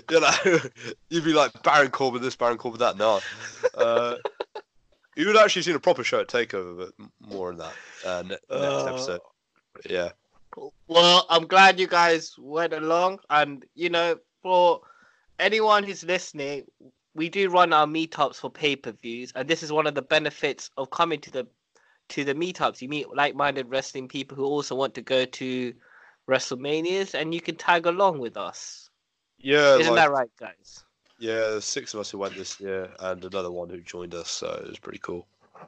*laughs* you know, *laughs* you'd be like Baron Corbin this, Baron Corbin that. No, uh, *laughs* you would actually seen a proper show at Takeover, but more on that uh, next Uh, episode. Yeah, Well, I'm glad you guys went along, and you know, for anyone who's listening, we do run our meetups for pay-per-views, and this is one of the benefits of coming to the to the meetups. You meet like-minded wrestling people who also want to go to WrestleManias, and you can tag along with us. Yeah. Isn't like- that right, guys? Yeah, there's six of us who went this year, and another one who joined us, so it was pretty cool.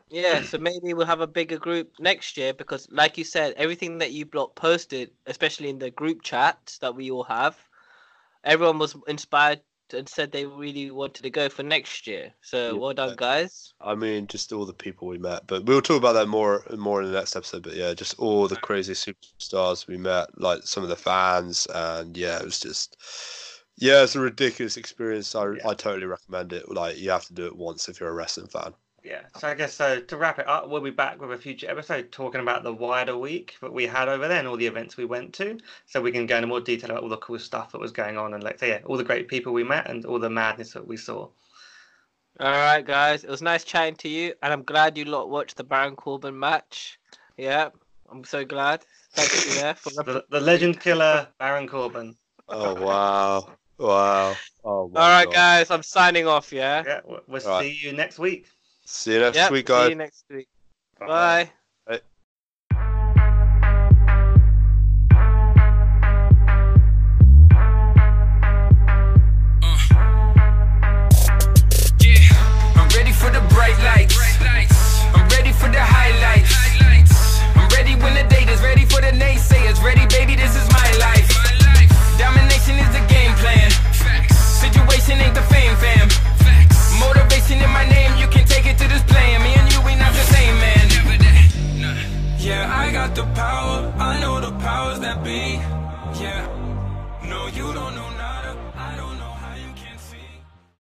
Yeah, so maybe we'll have a bigger group next year because, like you said, everything that you block posted, especially in the group chat that we all have, everyone was inspired and said they really wanted to go for next year. So Yeah. well done, guys. I mean, just all the people we met, but we'll talk about that more more in the next episode. But yeah, just all the crazy superstars we met, like some of the fans, and yeah, it was just yeah, it's a ridiculous experience. I Yeah. I totally recommend it. Like you have to do it once if you're a wrestling fan. Yeah, so I guess so to wrap it up, we'll be back with a future episode talking about the wider week that we had over there and all the events we went to, so we can go into more detail about all the cool stuff that was going on and like say, yeah, all the great people we met and all the madness that we saw. All right, guys. It was nice chatting to you, and I'm glad you lot watched the Baron Corbin match. Yeah, I'm so glad. Thank you there for *laughs* The, the legend killer Baron Corbin. Oh wow, wow. Oh All right, God. guys. I'm signing off. Yeah. Yeah, we'll, we'll Right. see you next week. See you next Yep, week, See you next week. Bye. Uh. Yeah, I'm ready for the bright lights. I'm ready for the highlights. I'm ready when the date is ready for the naysayers. Ready, baby, this is Situation the fame, fam. Motivation in my name, you can take it to this plane. Me and you, we not the same, man. Yeah, I got the power.